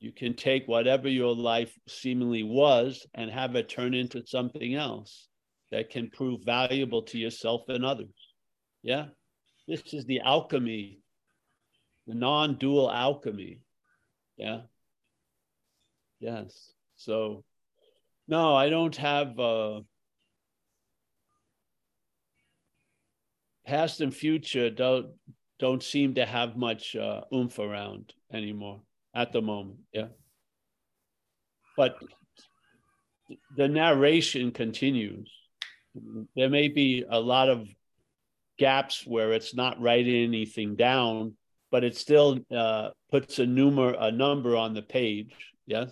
You can take whatever your life seemingly was and have it turn into something else that can prove valuable to yourself and others. Yeah. This is the alchemy the non-dual alchemy. Yeah. Yes. So no, I don't have uh past and future don't don't seem to have much uh, oomph around anymore at the moment. Yeah. But the narration continues. There may be a lot of gaps where it's not writing anything down, but it still uh, puts a number a number on the page. Yes.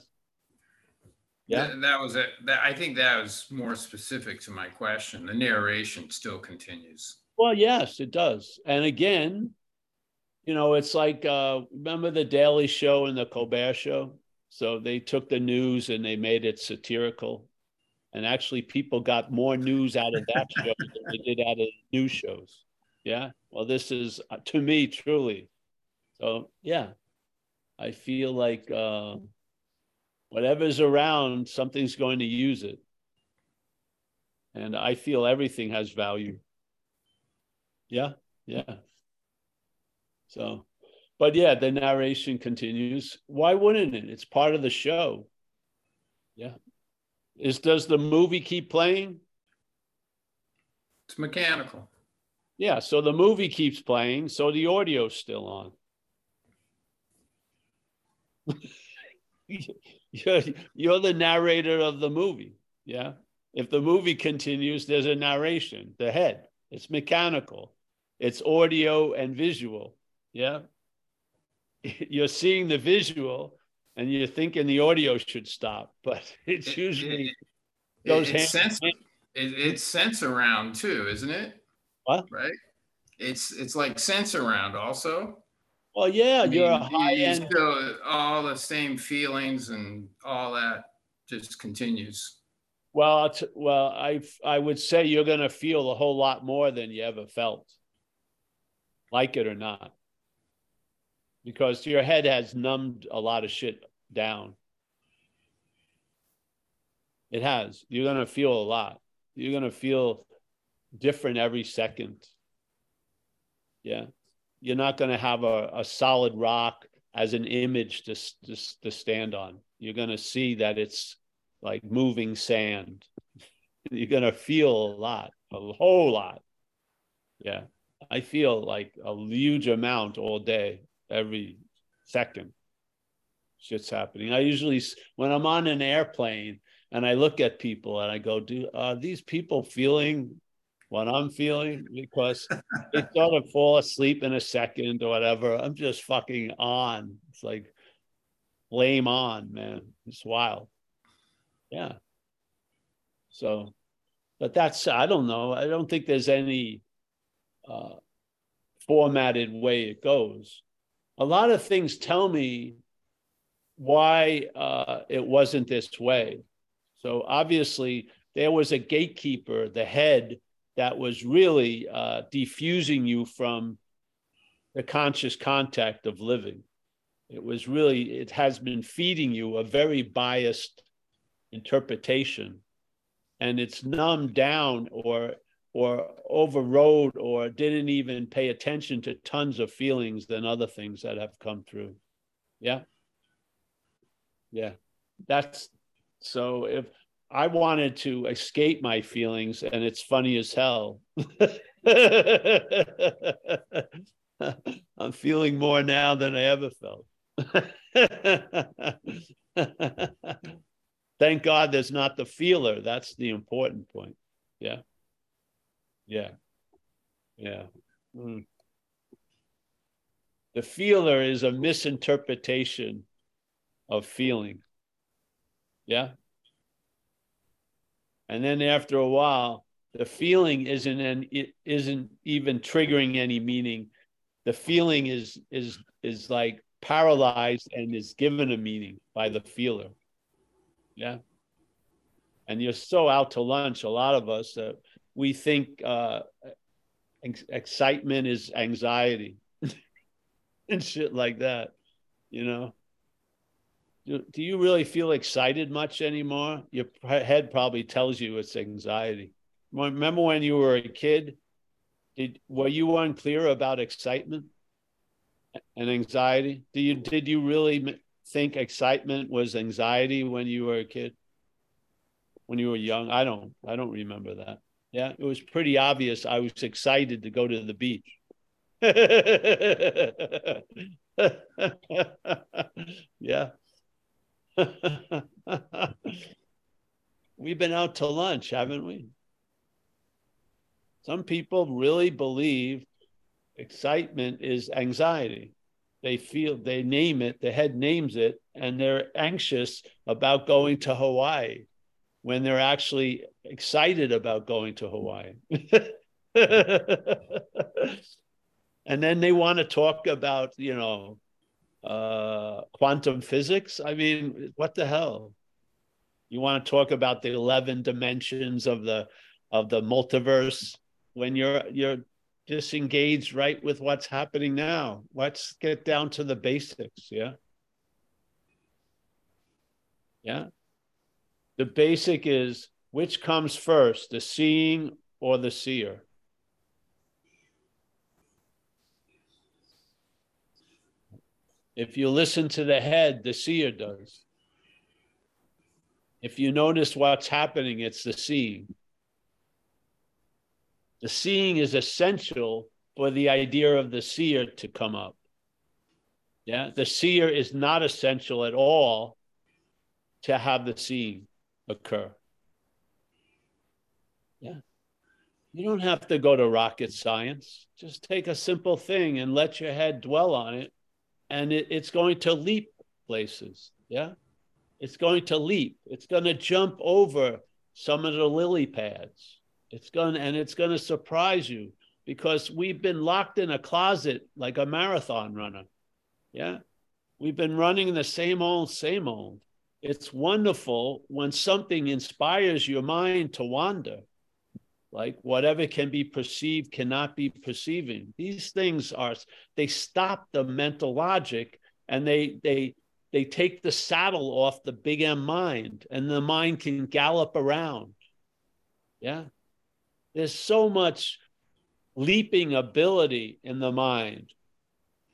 Yeah, that, that was it. That, I think that was more specific to my question. The narration still continues. Well, yes, it does. And again, you know, it's like uh, remember the Daily Show and the Colbert Show. So they took the news and they made it satirical, and actually, people got more news out of that show than they did out of news shows. Yeah. Well, this is uh, to me truly so yeah, I feel like uh, whatever's around, something's going to use it, and I feel everything has value. Yeah, yeah. So, but yeah, the narration continues. Why wouldn't it? It's part of the show. Yeah. Is does the movie keep playing? It's mechanical. Yeah, so the movie keeps playing, so the audio's still on. you're, you're the narrator of the movie. Yeah. If the movie continues, there's a narration, the head. It's mechanical, it's audio and visual. Yeah. You're seeing the visual and you're thinking the audio should stop, but it's usually it, it, goes it, sense, it, it's Sensurround too, isn't it? What? Right. It's it's like sense around also. Well, yeah, I mean, you're a high end. Still, all the same feelings and all that just continues. Well, well, I I would say you're going to feel a whole lot more than you ever felt, like it or not. because your head has numbed a lot of shit down. It has. You're going to feel a lot. You're going to feel different every second. Yeah. You're not going to have a, a solid rock as an image to, to, to stand on. You're going to see that it's like moving sand. You're going to feel a lot, a whole lot. Yeah. I feel like a huge amount all day, every second. Shit's happening. I usually, when I'm on an airplane and I look at people and I go, do are these people feeling what I'm feeling? Because they sort of fall asleep in a second or whatever. I'm just fucking on. It's like blame on, man. It's wild. Yeah. So, but that's, I don't know. I don't think there's any uh, formatted way it goes. A lot of things tell me why uh, it wasn't this way. So obviously, there was a gatekeeper, the head, that was really uh, defusing you from the conscious contact of living. It was really, it has been feeding you a very biased interpretation. And it's numbed down or or overrode or didn't even pay attention to tons of feelings than other things that have come through. Yeah. Yeah. That's so if I wanted to escape my feelings, and it's funny as hell. I'm feeling more now than I ever felt. Thank God there's not the feeler. That's the important point. Yeah. Yeah. Yeah. Mm. The feeler is a misinterpretation of feeling. Yeah. And then after a while, the feeling isn't an, it isn't even triggering any meaning. The feeling is is is like paralyzed and is given a meaning by the feeler. Yeah. And you're so out to lunch, a lot of us, uh, we think uh, ex- excitement is anxiety and shit like that. You know, do, do you really feel excited much anymore? Your head probably tells you it's anxiety. Remember when you were a kid? Did were you unclear about excitement and anxiety? Do you did you really think excitement was anxiety when you were a kid? When you were young? I don't I don't remember that. Yeah, it was pretty obvious I was excited to go to the beach. yeah. We've been out to lunch, haven't we? Some people really believe excitement is anxiety. They feel they name it, the head names it, and they're anxious about going to Hawaii when they're actually excited about going to Hawaii. and then they want to talk about, you know, uh, quantum physics. I mean, what the hell? You want to talk about the 11 dimensions of the of the multiverse when you're you're disengaged right with what's happening now. Let's get down to the basics, yeah? Yeah. The basic is which comes first, the seeing or the seer? If you listen to the head, the seer does. If you notice what's happening, it's the seeing. The seeing is essential for the idea of the seer to come up. Yeah, the seer is not essential at all to have the seeing occur. Yeah. You don't have to go to rocket science. Just take a simple thing and let your head dwell on it, and it, it's going to leap places. Yeah. It's going to leap. It's going to jump over some of the lily pads. It's going and it's going to surprise you because we've been locked in a closet like a marathon runner. Yeah. We've been running the same old, same old it's wonderful when something inspires your mind to wander. Like whatever can be perceived cannot be perceiving. These things are they stop the mental logic and they they they take the saddle off the big M mind and the mind can gallop around. Yeah. There's so much leaping ability in the mind.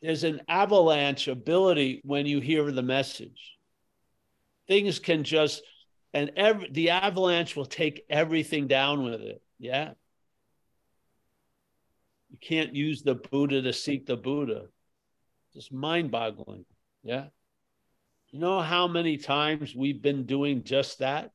There's an avalanche ability when you hear the message. Things can just, and every, the avalanche will take everything down with it. Yeah. You can't use the Buddha to seek the Buddha. It's mind boggling. Yeah. You know how many times we've been doing just that?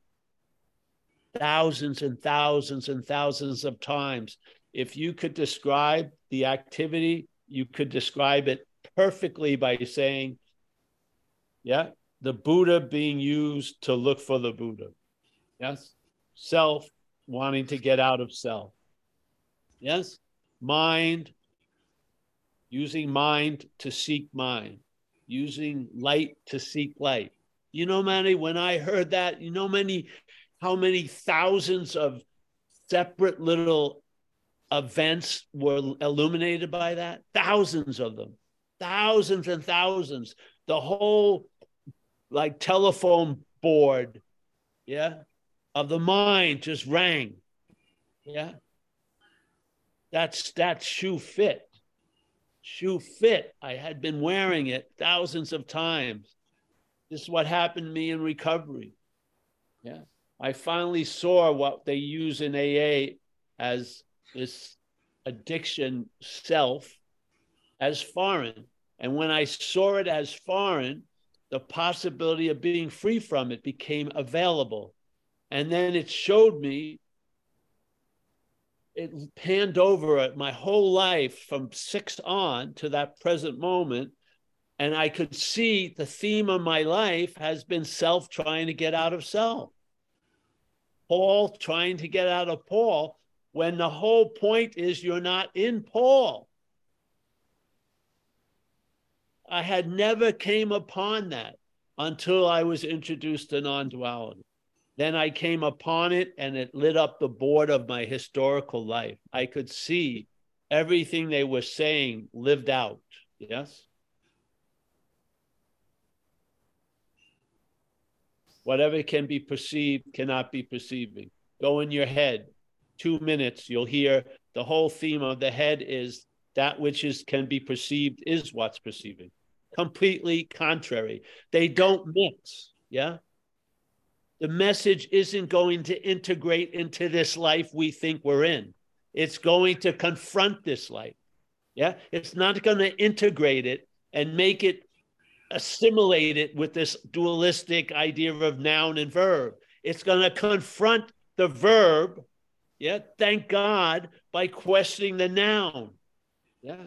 Thousands and thousands and thousands of times. If you could describe the activity, you could describe it perfectly by saying, yeah, the Buddha being used to look for the Buddha. Yes. Self wanting to get out of self. Yes. Mind, using mind to seek mind using light to seek light. You know, Manny, when I heard that, you know, many, how many thousands of separate little events were illuminated by that? Thousands of them, thousands and thousands. The whole like telephone board, yeah, of the mind just rang. Yeah. That's that shoe fit shoe fit. I had been wearing it thousands of times. This is what happened to me in recovery. Yeah. I finally saw what they use in AA as this addiction self as foreign. And when I saw it as foreign, the possibility of being free from it became available. And then it showed me it panned over my whole life from six on to that present moment. And I could see the theme of my life has been self trying to get out of self. Paul trying to get out of Paul when the whole point is you're not in Paul. I had never came upon that until I was introduced to non-duality. Then I came upon it and it lit up the board of my historical life. I could see everything they were saying lived out. Yes? Whatever can be perceived cannot be perceiving. Go in your head. Two minutes, you'll hear the whole theme of the head is that which is can be perceived is what's perceiving. Completely contrary. They don't mix. Yeah the message isn't going to integrate into this life we think we're in. It's going to confront this life. Yeah. It's not going to integrate it and make it assimilate it with this dualistic idea of noun and verb. It's going to confront the verb. Yeah. Thank God by questioning the noun. Yeah.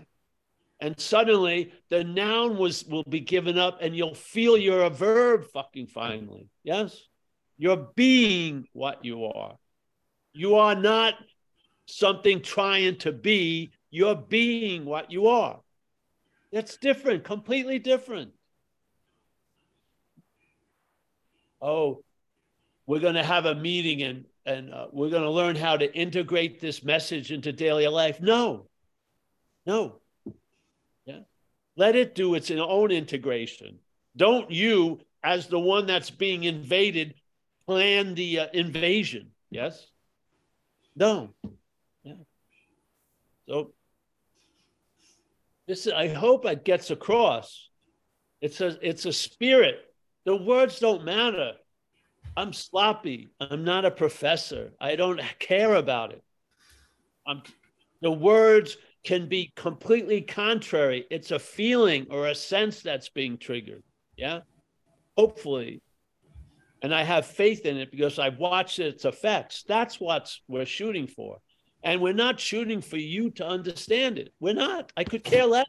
And suddenly the noun was will be given up and you'll feel you're a verb fucking finally. Yes. You're being what you are. You are not something trying to be, you're being what you are. That's different, completely different. Oh, we're going to have a meeting and and uh, we're going to learn how to integrate this message into daily life. No, no. Yeah. Let it do its own integration. Don't you, as the one that's being invaded, plan the uh, invasion. Yes? No. Yeah. So this I hope it gets across. It says it's a spirit. The words don't matter. I'm sloppy. I'm not a professor. I don't care about it. I'm, the words can be completely contrary. It's a feeling or a sense that's being triggered. Yeah. Hopefully, and I have faith in it because I've watched its effects. That's what we're shooting for. And we're not shooting for you to understand it. We're not. I could care less.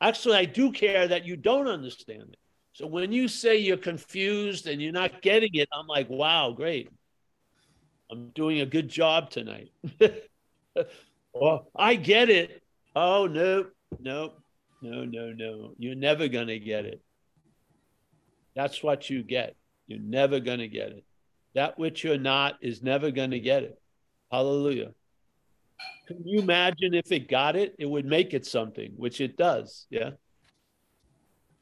Actually, I do care that you don't understand it. So when you say you're confused and you're not getting it, I'm like, wow, great. I'm doing a good job tonight. well, I get it. Oh, no, no, no, no, no. You're never going to get it. That's what you get. You're never going to get it. That which you're not is never going to get it. Hallelujah. Can you imagine if it got it? It would make it something, which it does. Yeah.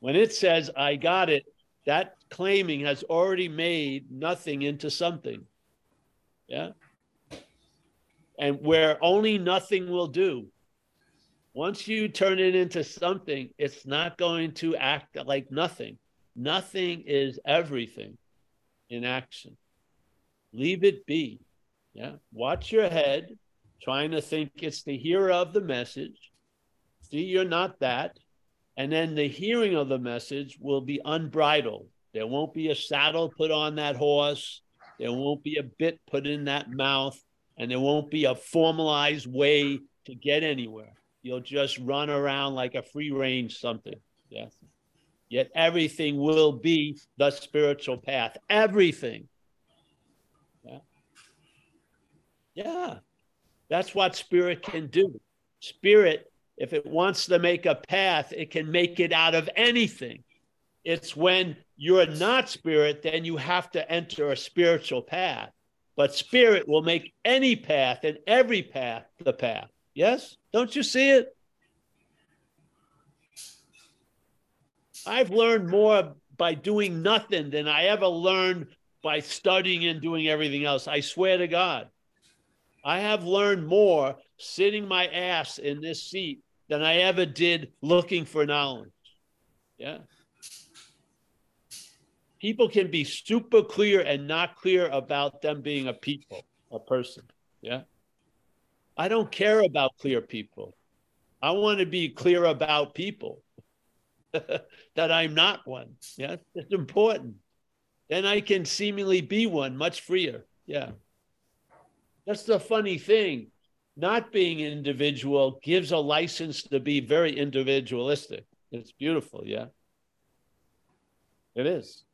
When it says, I got it, that claiming has already made nothing into something. Yeah. And where only nothing will do, once you turn it into something, it's not going to act like nothing. Nothing is everything in action. Leave it be. Yeah. Watch your head, trying to think it's the hearer of the message. See, you're not that. And then the hearing of the message will be unbridled. There won't be a saddle put on that horse. There won't be a bit put in that mouth. And there won't be a formalized way to get anywhere. You'll just run around like a free range something. Yes. Yet everything will be the spiritual path. Everything. Yeah. Yeah. That's what spirit can do. Spirit, if it wants to make a path, it can make it out of anything. It's when you're not spirit, then you have to enter a spiritual path. But spirit will make any path and every path the path. Yes? Don't you see it? I've learned more by doing nothing than I ever learned by studying and doing everything else. I swear to God. I have learned more sitting my ass in this seat than I ever did looking for knowledge. Yeah. People can be super clear and not clear about them being a people, a person. Yeah. I don't care about clear people. I want to be clear about people that I'm not one. Yeah, it's important. Then I can seemingly be one much freer. Yeah. That's the funny thing. Not being an individual gives a license to be very individualistic. It's beautiful. Yeah. It is.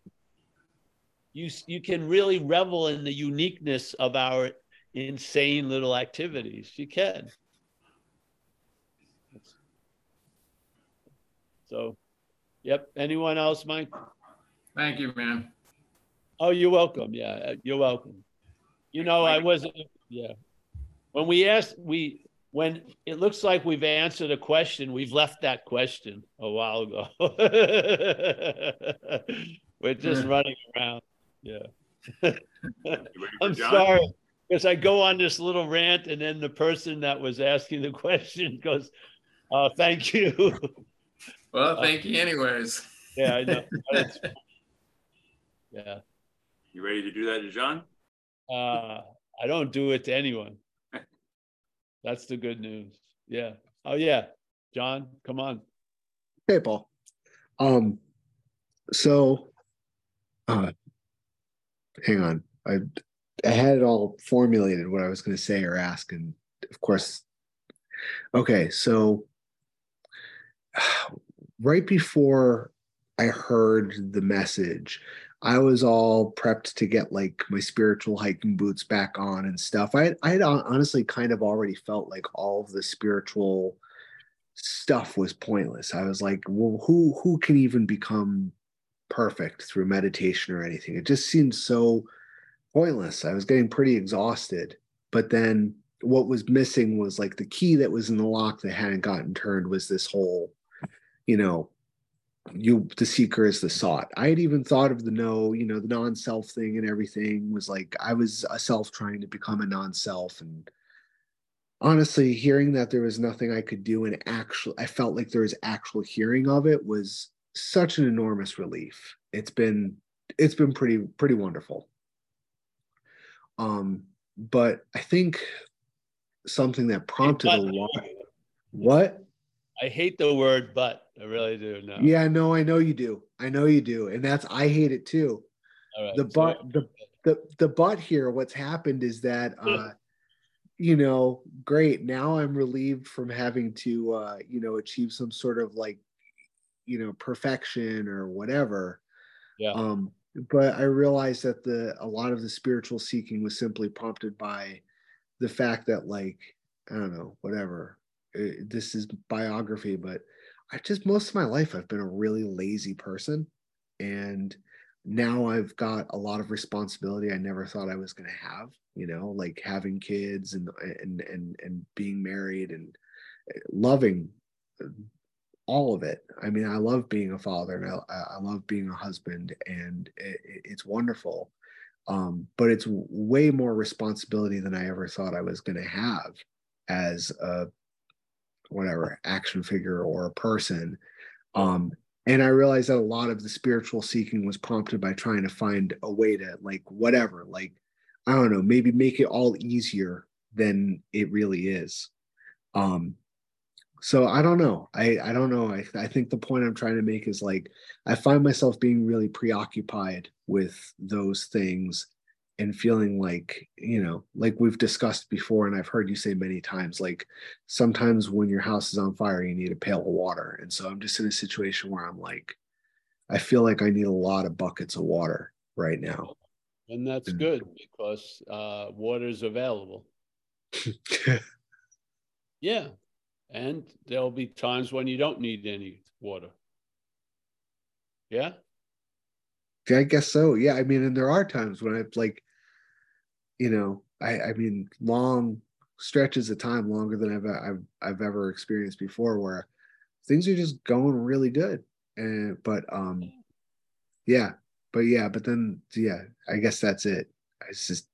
You, you can really revel in the uniqueness of our insane little activities. You can. So, yep. Anyone else, Mike? Thank you, man. Oh, you're welcome. Yeah, uh, you're welcome. You know, I wasn't. Yeah. When we asked, we when it looks like we've answered a question, we've left that question a while ago. We're just running around. Yeah. I'm sorry because I go on this little rant, and then the person that was asking the question goes, uh, "Thank you." Well, thank uh, you, anyways. yeah, I know. yeah. You ready to do that to John? Uh, I don't do it to anyone. That's the good news. Yeah. Oh yeah, John, come on. Hey, Paul. Um, so, uh, hang on. I I had it all formulated what I was going to say or ask, and of course, okay. So right before I heard the message, I was all prepped to get like my spiritual hiking boots back on and stuff. I I had honestly kind of already felt like all of the spiritual stuff was pointless. I was like, well, who who can even become perfect through meditation or anything? It just seemed so pointless. I was getting pretty exhausted. But then what was missing was like the key that was in the lock that hadn't gotten turned was this whole, you know, you the seeker is the sought. I had even thought of the no, you know, the non-self thing and everything was like I was a self trying to become a non-self and honestly hearing that there was nothing I could do and actually I felt like there was actual hearing of it was such an enormous relief. It's been it's been pretty pretty wonderful. Um, but I think something that prompted a lot. What? I hate the word but. I really do. No. Yeah, no, I know you do. I know you do, and that's I hate it too. the but the the the but here, what's happened is that uh, you know, great. Now I'm relieved from having to uh, you know achieve some sort of like you know perfection or whatever. Yeah. Um, but I realized that the a lot of the spiritual seeking was simply prompted by the fact that like I don't know whatever this is biography, but I just most of my life I've been a really lazy person, and now I've got a lot of responsibility I never thought I was going to have, you know, like having kids and and and and being married and eh, loving all of it. I mean, I love being a father and I, I love being a husband and it, it's wonderful. Um, but it's way more responsibility than I ever thought I was going to have as a whatever action figure or a person. Um, and I realized that a lot of the spiritual seeking was prompted by trying to find a way to like whatever, like I don't know, maybe make it all easier than it really is. Um, so I don't know. I I don't know. I I think the point I'm trying to make is like I find myself being really preoccupied with those things and feeling like you know like we've discussed before and i've heard you say many times like sometimes when your house is on fire you need a pail of water. And so i'm just in a situation where i'm like i feel like i need a lot of buckets of water right now. And that's and, good because uh, water is available. Yeah. And there'll be times when you don't need any water. Yeah I guess so. Yeah. I mean, and there are times when I've like you know, I, I mean, long stretches of time, longer than I've, I've I've ever experienced before, where things are just going really good. And but um, yeah, but yeah, but then yeah, I guess that's it. It's just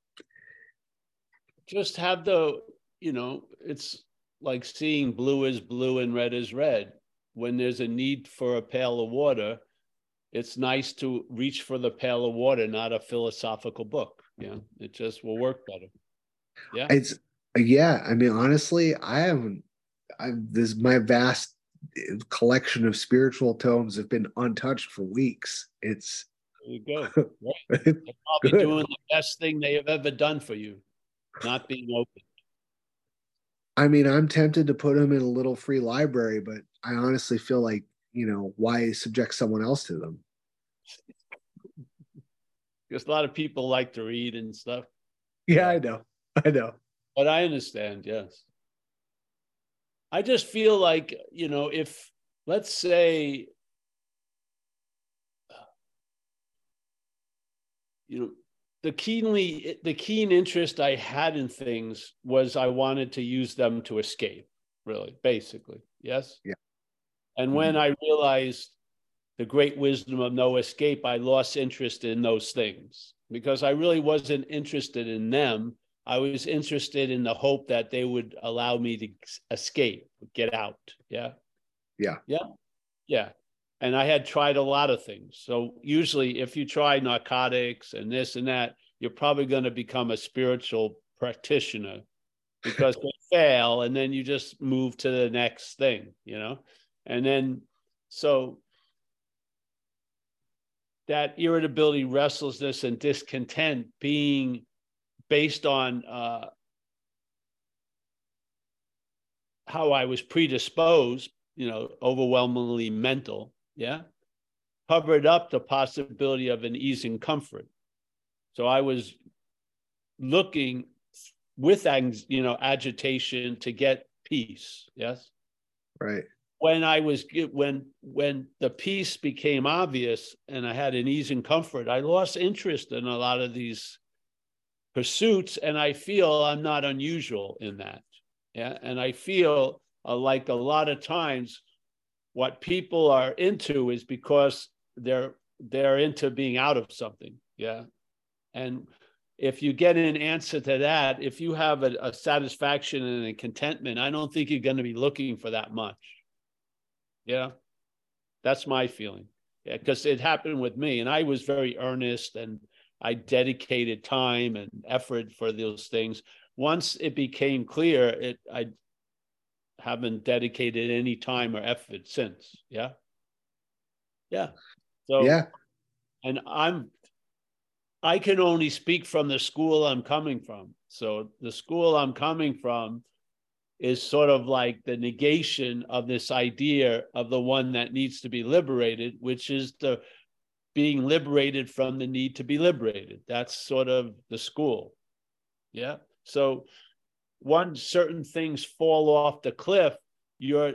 just have the you know, it's like seeing blue is blue and red is red. When there's a need for a pail of water, it's nice to reach for the pail of water, not a philosophical book. Yeah, it just will work better. Yeah, it's yeah. I mean, honestly, I haven't. I, this my vast eh, collection of spiritual tomes have been untouched for weeks. It's there you go. Right. They're probably good. doing the best thing they have ever done for you, not being open. I mean, I'm tempted to put them in a little free library, but I honestly feel like you know why subject someone else to them because a lot of people like to read and stuff. Yeah, I know. I know. But I understand, yes. I just feel like, you know, if let's say you know the keenly the keen interest I had in things was I wanted to use them to escape, really, basically. Yes? Yeah. And mm-hmm. when I realized the great wisdom of no escape, I lost interest in those things because I really wasn't interested in them. I was interested in the hope that they would allow me to escape, get out. Yeah. Yeah. Yeah. Yeah. And I had tried a lot of things. So usually, if you try narcotics and this and that, you're probably going to become a spiritual practitioner because they fail and then you just move to the next thing, you know? And then, so that irritability, restlessness, and discontent being based on uh, how I was predisposed, you know, overwhelmingly mental, yeah, covered up the possibility of an ease in comfort. So I was looking with you know agitation to get peace. Yes. Right when I was when when the peace became obvious and I had an ease and comfort, I lost interest in a lot of these pursuits, and I feel I'm not unusual in that. Yeah, and I feel uh, like a lot of times what people are into is because they're they're into being out of something. Yeah, and if you get an answer to that, if you have a, a satisfaction and a contentment, I don't think you're going to be looking for that much. Yeah. That's my feeling. Yeah, because it happened with me. And I was very earnest and I dedicated time and effort for those things. Once it became clear, it I haven't dedicated any time or effort since. Yeah. Yeah. So yeah. And I'm I can only speak from the school I'm coming from. So the school I'm coming from is sort of like the negation of this idea of the one that needs to be liberated, which is the being liberated from the need to be liberated. That's sort of the school. Yeah. So once certain things fall off the cliff, your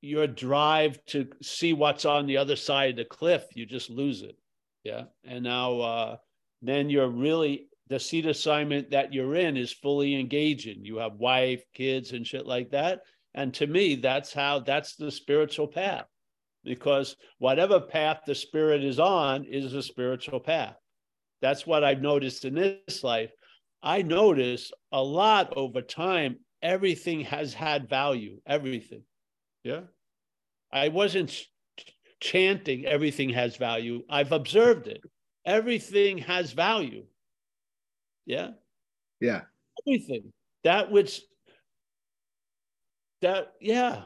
your drive to see what's on the other side of the cliff, you just lose it. Yeah. And now uh then you're really the seat assignment that you're in is fully engaging. You have wife, kids, and shit like that. And to me, that's how that's the spiritual path. Because whatever path the spirit is on is a spiritual path. That's what I've noticed in this life. I notice a lot over time, everything has had value, everything. Yeah. I wasn't ch- chanting everything has value. I've observed it. Everything has value. Yeah. Yeah. Everything. That which, that, yeah.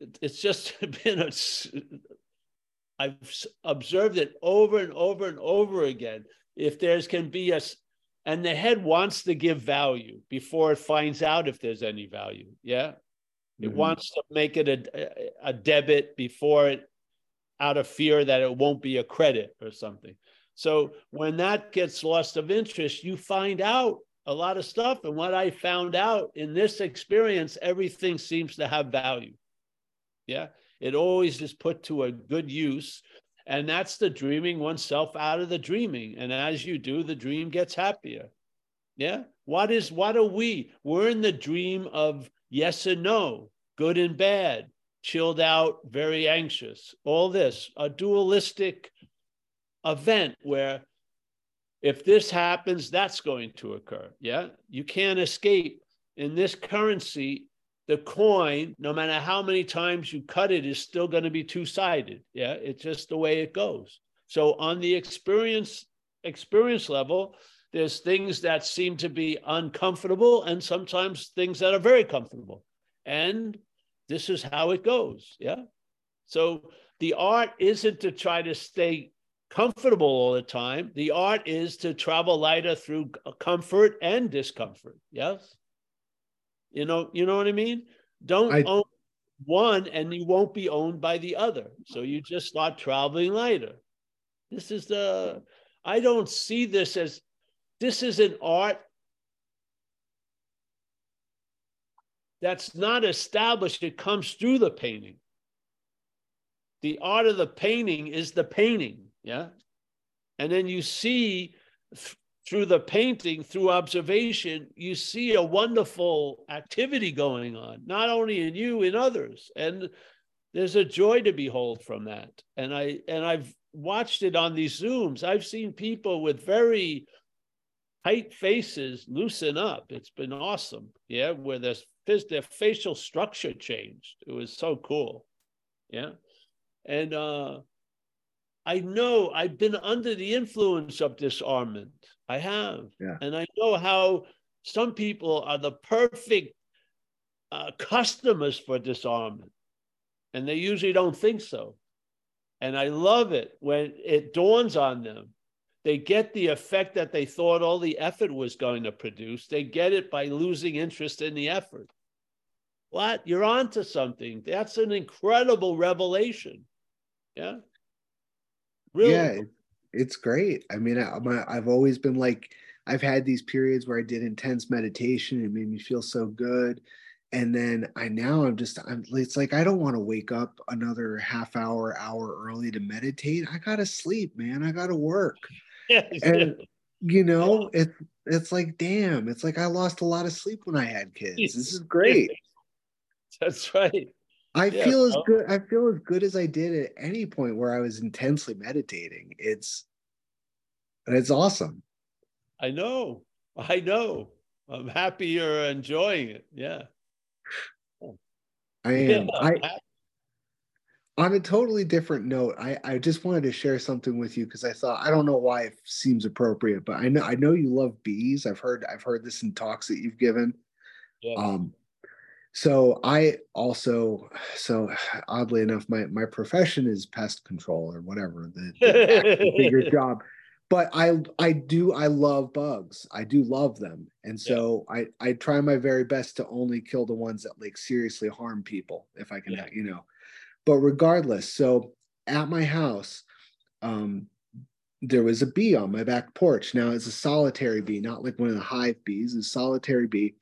It- It's just been a, I've observed it over and over and over again. If there's can be a and the head wants to give value before it finds out if there's any value. Yeah. It Mhm. wants to make it a, a debit before it, out of fear that it won't be a credit or something. So when that gets lost of interest, you find out a lot of stuff. And what I found out in this experience, everything seems to have value. Yeah. It always is put to a good use. And that's the dreaming oneself out of the dreaming. And as you do, the dream gets happier. Yeah. What is, what are we? We're in the dream of yes and no, good and bad, chilled out, very anxious, all this, a dualistic event where if this happens, that's going to occur. Yeah. You can't escape. In this currency, the coin, no matter how many times you cut it, is still going to be two sided. Yeah. It's just the way it goes. So on the experience experience level, there's things that seem to be uncomfortable and sometimes things that are very comfortable. And this is how it goes. Yeah. So the art isn't to try to stay comfortable all the time. The art is to travel lighter through uh, comfort and discomfort. Yes. You know, you know what I mean? Don't I- own one and you won't be owned by the other. So you just start traveling lighter. This is the I don't see this as this is an art that's not established. It comes through the painting. The art of the painting is the painting. Yeah. And then you see th- through the painting, through observation, you see a wonderful activity going on, not only in you, in others. And there's a joy to behold from that. And I and I've watched it on these Zooms. I've seen people with very tight faces loosen up. It's been awesome. Yeah, where their, their facial structure changed. It was so cool. Yeah. And uh I know I've been under the influence of disarmament. I have. Yeah. And I know how some people are the perfect uh, customers for disarmament. And they usually don't think so. And I love it when it dawns on them. They get the effect that they thought all the effort was going to produce. They get it by losing interest in the effort. What? You're onto something. That's an incredible revelation. Yeah. Really? Yeah, it's great. I mean, I, my, I've always been like, I've had these periods where I did intense meditation. It made me feel so good. And then I now I'm just, I'm, it's like, I don't want to wake up another half hour, hour early to meditate. I got to sleep, man. I got to work. Yes. And, you know, it's, it's like, damn, it's like I lost a lot of sleep when I had kids. This is great. That's right. I Yeah, feel as good. I feel as good as I did at any point where I was intensely meditating. It's, it's awesome. I know. I know. I'm happy you're enjoying it. Yeah. I am. Yeah, I on a totally different note. I I just wanted to share something with you because I thought I don't know why it seems appropriate, but I know I know you love bees. I've heard I've heard this in talks that you've given. Yeah. Um, so I also so oddly enough, my my profession is pest control or whatever the, the figure job. But I I do I love bugs. I do love them, and so I I try my very best to only kill the ones that like seriously harm people if I can, Yeah. you know. But regardless, so at my house, um, there was a bee on my back porch. Now it's a solitary bee, not like one of the hive bees. A solitary bee,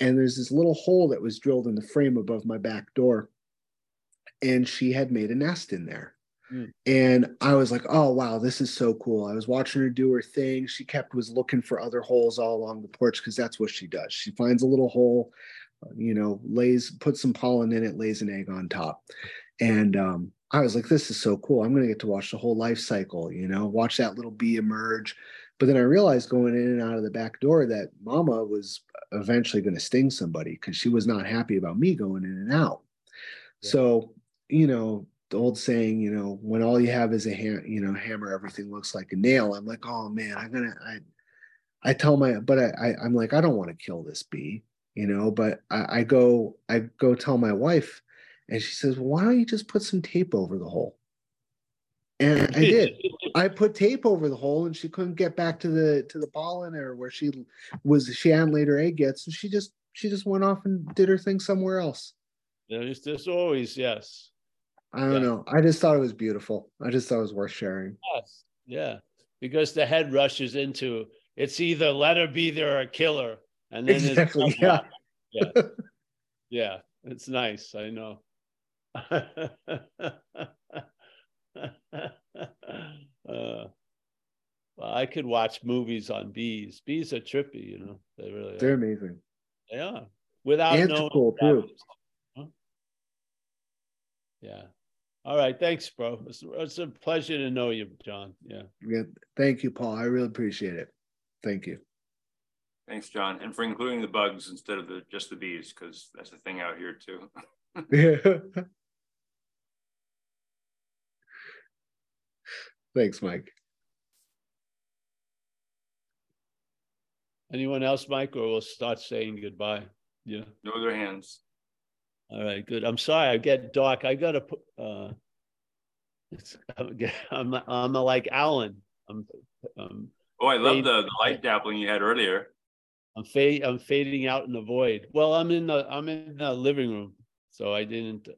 and there's this little hole that was drilled in the frame above my back door, and she had made a nest in there. Mm. And I was like, oh wow, this is so cool. I was watching her do her thing. She kept was looking for other holes all along the porch because that's what she does. She finds a little hole, uh, you know, lays, puts some pollen in it, lays an egg on top. And um, I was like, this is so cool. I'm gonna get to watch the whole life cycle, you know, watch that little bee emerge. But then I realized going in and out of the back door that mama was eventually going to sting somebody because she was not happy about me going in and out. Yeah. So, you know, the old saying, you know, when all you have is a ham, you know, hammer, everything looks like a nail. I'm like, oh man, I'm gonna, I, I tell my, but I, I I'm like, I don't want to kill this bee, you know, but I, I go, I go tell my wife, and she says, well, why don't you just put some tape over the hole? And I did. I put tape over the hole, and she couldn't get back to the to the pollen or where she was. She hadn't laid her egg yet, so she just she just went off and did her thing somewhere else. There's just always yes. I don't yeah. know. I just thought it was beautiful. I just thought it was worth sharing. Yes. Yeah. Because the head rushes into it's either let her be there or kill her. And then exactly. yeah. yeah. Yeah. It's nice. I know. uh, well, I could watch movies on bees. Bees are trippy, you know. They really They're are. amazing. They are. Without Ants knowing cool too. Huh? Yeah. All right. Thanks, bro. It's, it's, a pleasure to know you, John. Yeah. Yeah. Thank you, Paul. I really appreciate it. Thank you. Thanks, John, and for including the bugs instead of the just the bees, because that's the thing out here too. yeah. Thanks, Mike. Anyone else, Mike, or we'll start saying goodbye? Yeah. No other hands. All right, good. I'm sorry, I get dark. I gotta put. Uh, it's, I'm I'm like Alan. I'm. Um, oh, I love the, the light dappling you had earlier. I'm fade. I'm fading out in the void. Well, I'm in the I'm in the living room, so I didn't.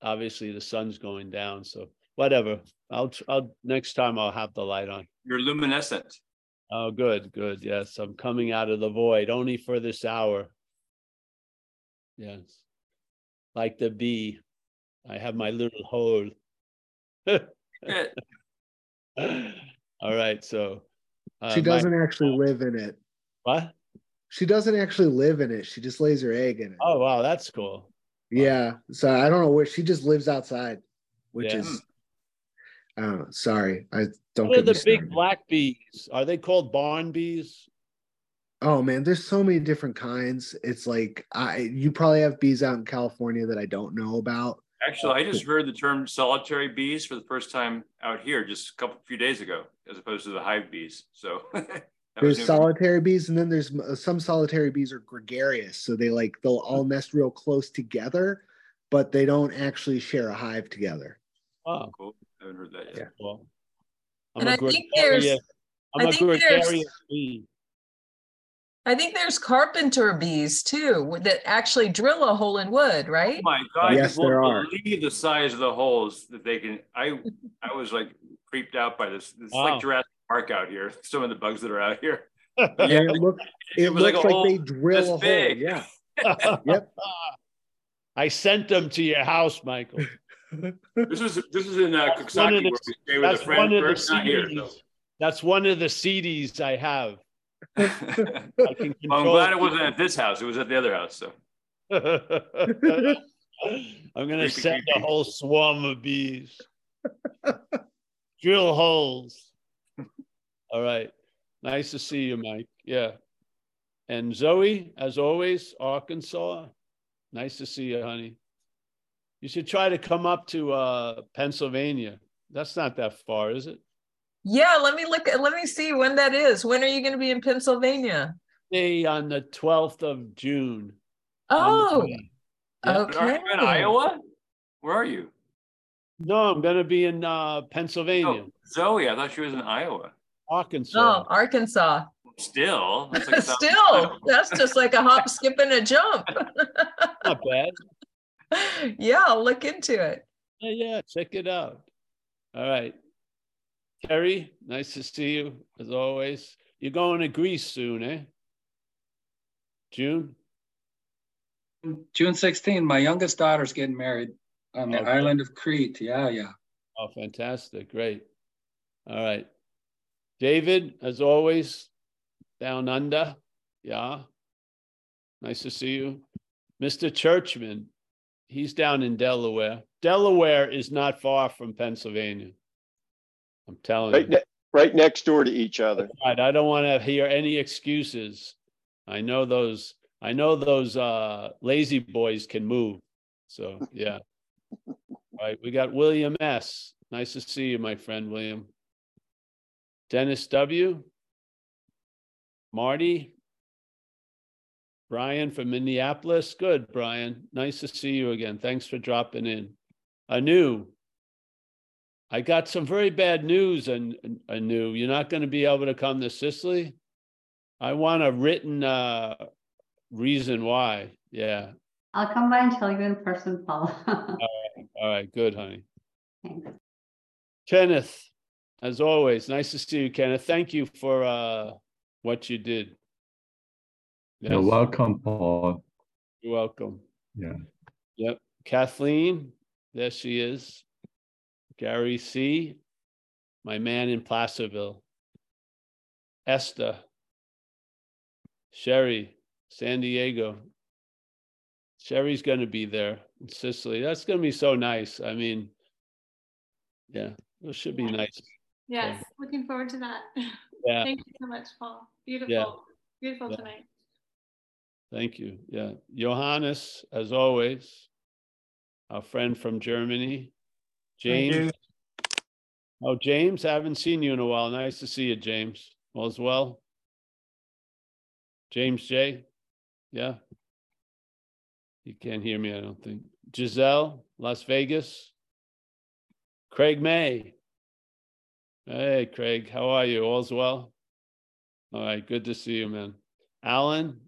Obviously, the sun's going down, so whatever. I'll I'll next time I'll have the light on. You're luminescent. Oh, good, good. Yes, I'm coming out of the void only for this hour. Yes. Like the bee. I have my little hole. All right. So uh, she doesn't my, actually live in it. What? She doesn't actually live in it. She just lays her egg in it. Oh wow, that's cool. Yeah. So I don't know where she just lives outside, which yeah. is I. Sorry. I don't What are the big black bees? Are they called barn bees? Oh man, there's so many different kinds. It's like I you probably have bees out in California that I don't know about. Actually, I just heard the term solitary bees for the first time out here just a couple few days ago, as opposed to the hive bees. So there's solitary bees, and then there's uh, some solitary bees are gregarious, so they like they'll all hmm. nest real close together, but they don't actually share a hive together. Oh, cool! I haven't heard that yet. Yeah. Well, I'm and a I think there's, I'm I a gregarious bee. I think there's carpenter bees too that actually drill a hole in wood, right? Oh my god! Yes, you there are. Believe the size of the holes that they can. I I was like creeped out by this. It's wow. like Jurassic Park out here. Some of the bugs that are out here. yeah, it, look, it, it looks like, like they drill a big. hole. Yeah. yep. I sent them to your house, Michael. This is this is in uh, Coxsackie where we stay with a friend. First, not here, so. That's one of the CDs I have. well, I'm glad it wasn't at this house. It was at the other house. So I'm gonna send a whole swarm of bees. Drill holes. All right. Nice to see you, Mike. Yeah. And Zoe, as always, Arkansas. Nice to see you, honey. You should try to come up to uh, Pennsylvania. That's not that far, is it? Yeah, let me look. Let me see when that is. When are you going to be in Pennsylvania? Hey, on the twelfth of June. Oh, yeah. okay. Are you in Iowa? Where are you? No, I'm going to be in uh, Pennsylvania. Oh, Zoe, I thought she was in Iowa. Arkansas. Oh, Arkansas. Still, that's like still, that's just like a hop, skip, and a jump. Not bad. Yeah, I'll look into it. Yeah, yeah, check it out. All right. Terry, nice to see you as always. You're going to Greece soon, eh? June? June 16. My youngest daughter's getting married on the Okay. island of Crete. Yeah, yeah. Oh, fantastic. Great. All right. David, as always, down under. Yeah. Nice to see you. Mr. Churchman, he's down in Delaware. Delaware is not far from Pennsylvania. I'm telling Right, you. ne- right next door to each other. Right, I don't want to hear any excuses. I know those, I know those uh lazy boys can move. So, yeah. Right, we got William S. Nice to see you, my friend William. Dennis W. Marty. Brian from Minneapolis. Good, Brian. Nice to see you again. Thanks for dropping in. Anu. I got some very bad news, and Anu. You're not going to be able to come to Sicily. I want a written uh, reason why. Yeah. I'll come by and tell you in person, Paul. All right. Good, honey. Thanks. Kenneth, as always, nice to see you, Kenneth. Thank you for uh, what you did. You're welcome, Paul. You're welcome. Yeah. Yep. Kathleen, there she is. Gary C., my man in Placerville. Esther. Sherry, San Diego. Sherry's going to be there in Sicily. That's going to be so nice. I mean, yeah, it should be nice. Yes, looking forward to that. Yeah. Thank you so much, Paul. Beautiful, beautiful Yeah. tonight. Thank you. Yeah. Johannes, as always, our friend from Germany. James. Oh, James, I haven't seen you in a while. Nice to see you, James. All as well. James J. Yeah. You can't hear me, I don't think. Giselle, Las Vegas. Craig May. Hey, Craig, how are you? All's well? All right, good to see you, man. Alan,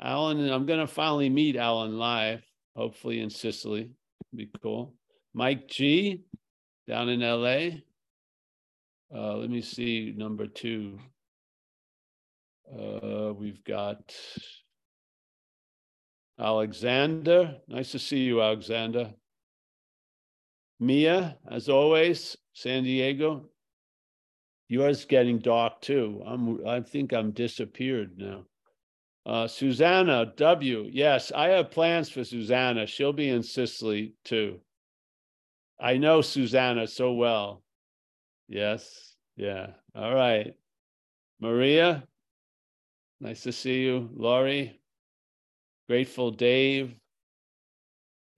Alan, I'm gonna finally meet Alan live, hopefully in Sicily. Be cool. Mike G, down in LA. Uh, let me see number two. Uh, we've got Alexander. Nice to see you, Alexander. Mia, as always, San Diego. Yours getting dark too. I'm. I think I'm disappeared now. Uh, Susanna W. Yes, I have plans for Susanna. She'll be in Sicily too. I know Susanna so well. Yes. Yeah. All right. Maria, nice to see you. Laurie, Grateful Dave.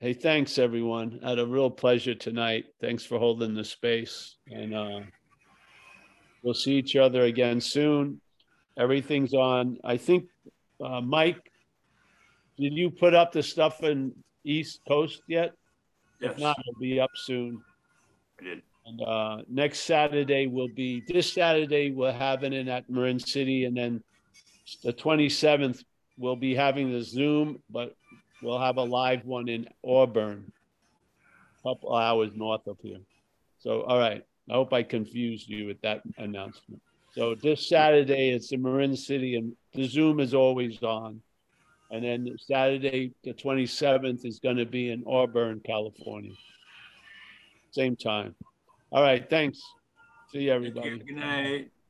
Hey, thanks everyone. Had a real pleasure tonight. Thanks for holding the space. And uh, we'll see each other again soon. Everything's on. I think, uh, Mike, did you put up the stuff in East Coast yet? Yes, If not, it'll be up soon. I did. And uh, next Saturday will be this Saturday. We're having it at Marin City, and then the 27th we'll be having the Zoom, but we'll have a live one in Auburn, a couple hours north of here. So, all right. I hope I confused you with that announcement. So this Saturday it's in Marin City, and the Zoom is always on. And then Saturday, the 27th, is going to be in Auburn, California. Same time. All right. Thanks. See you, everybody. Good night.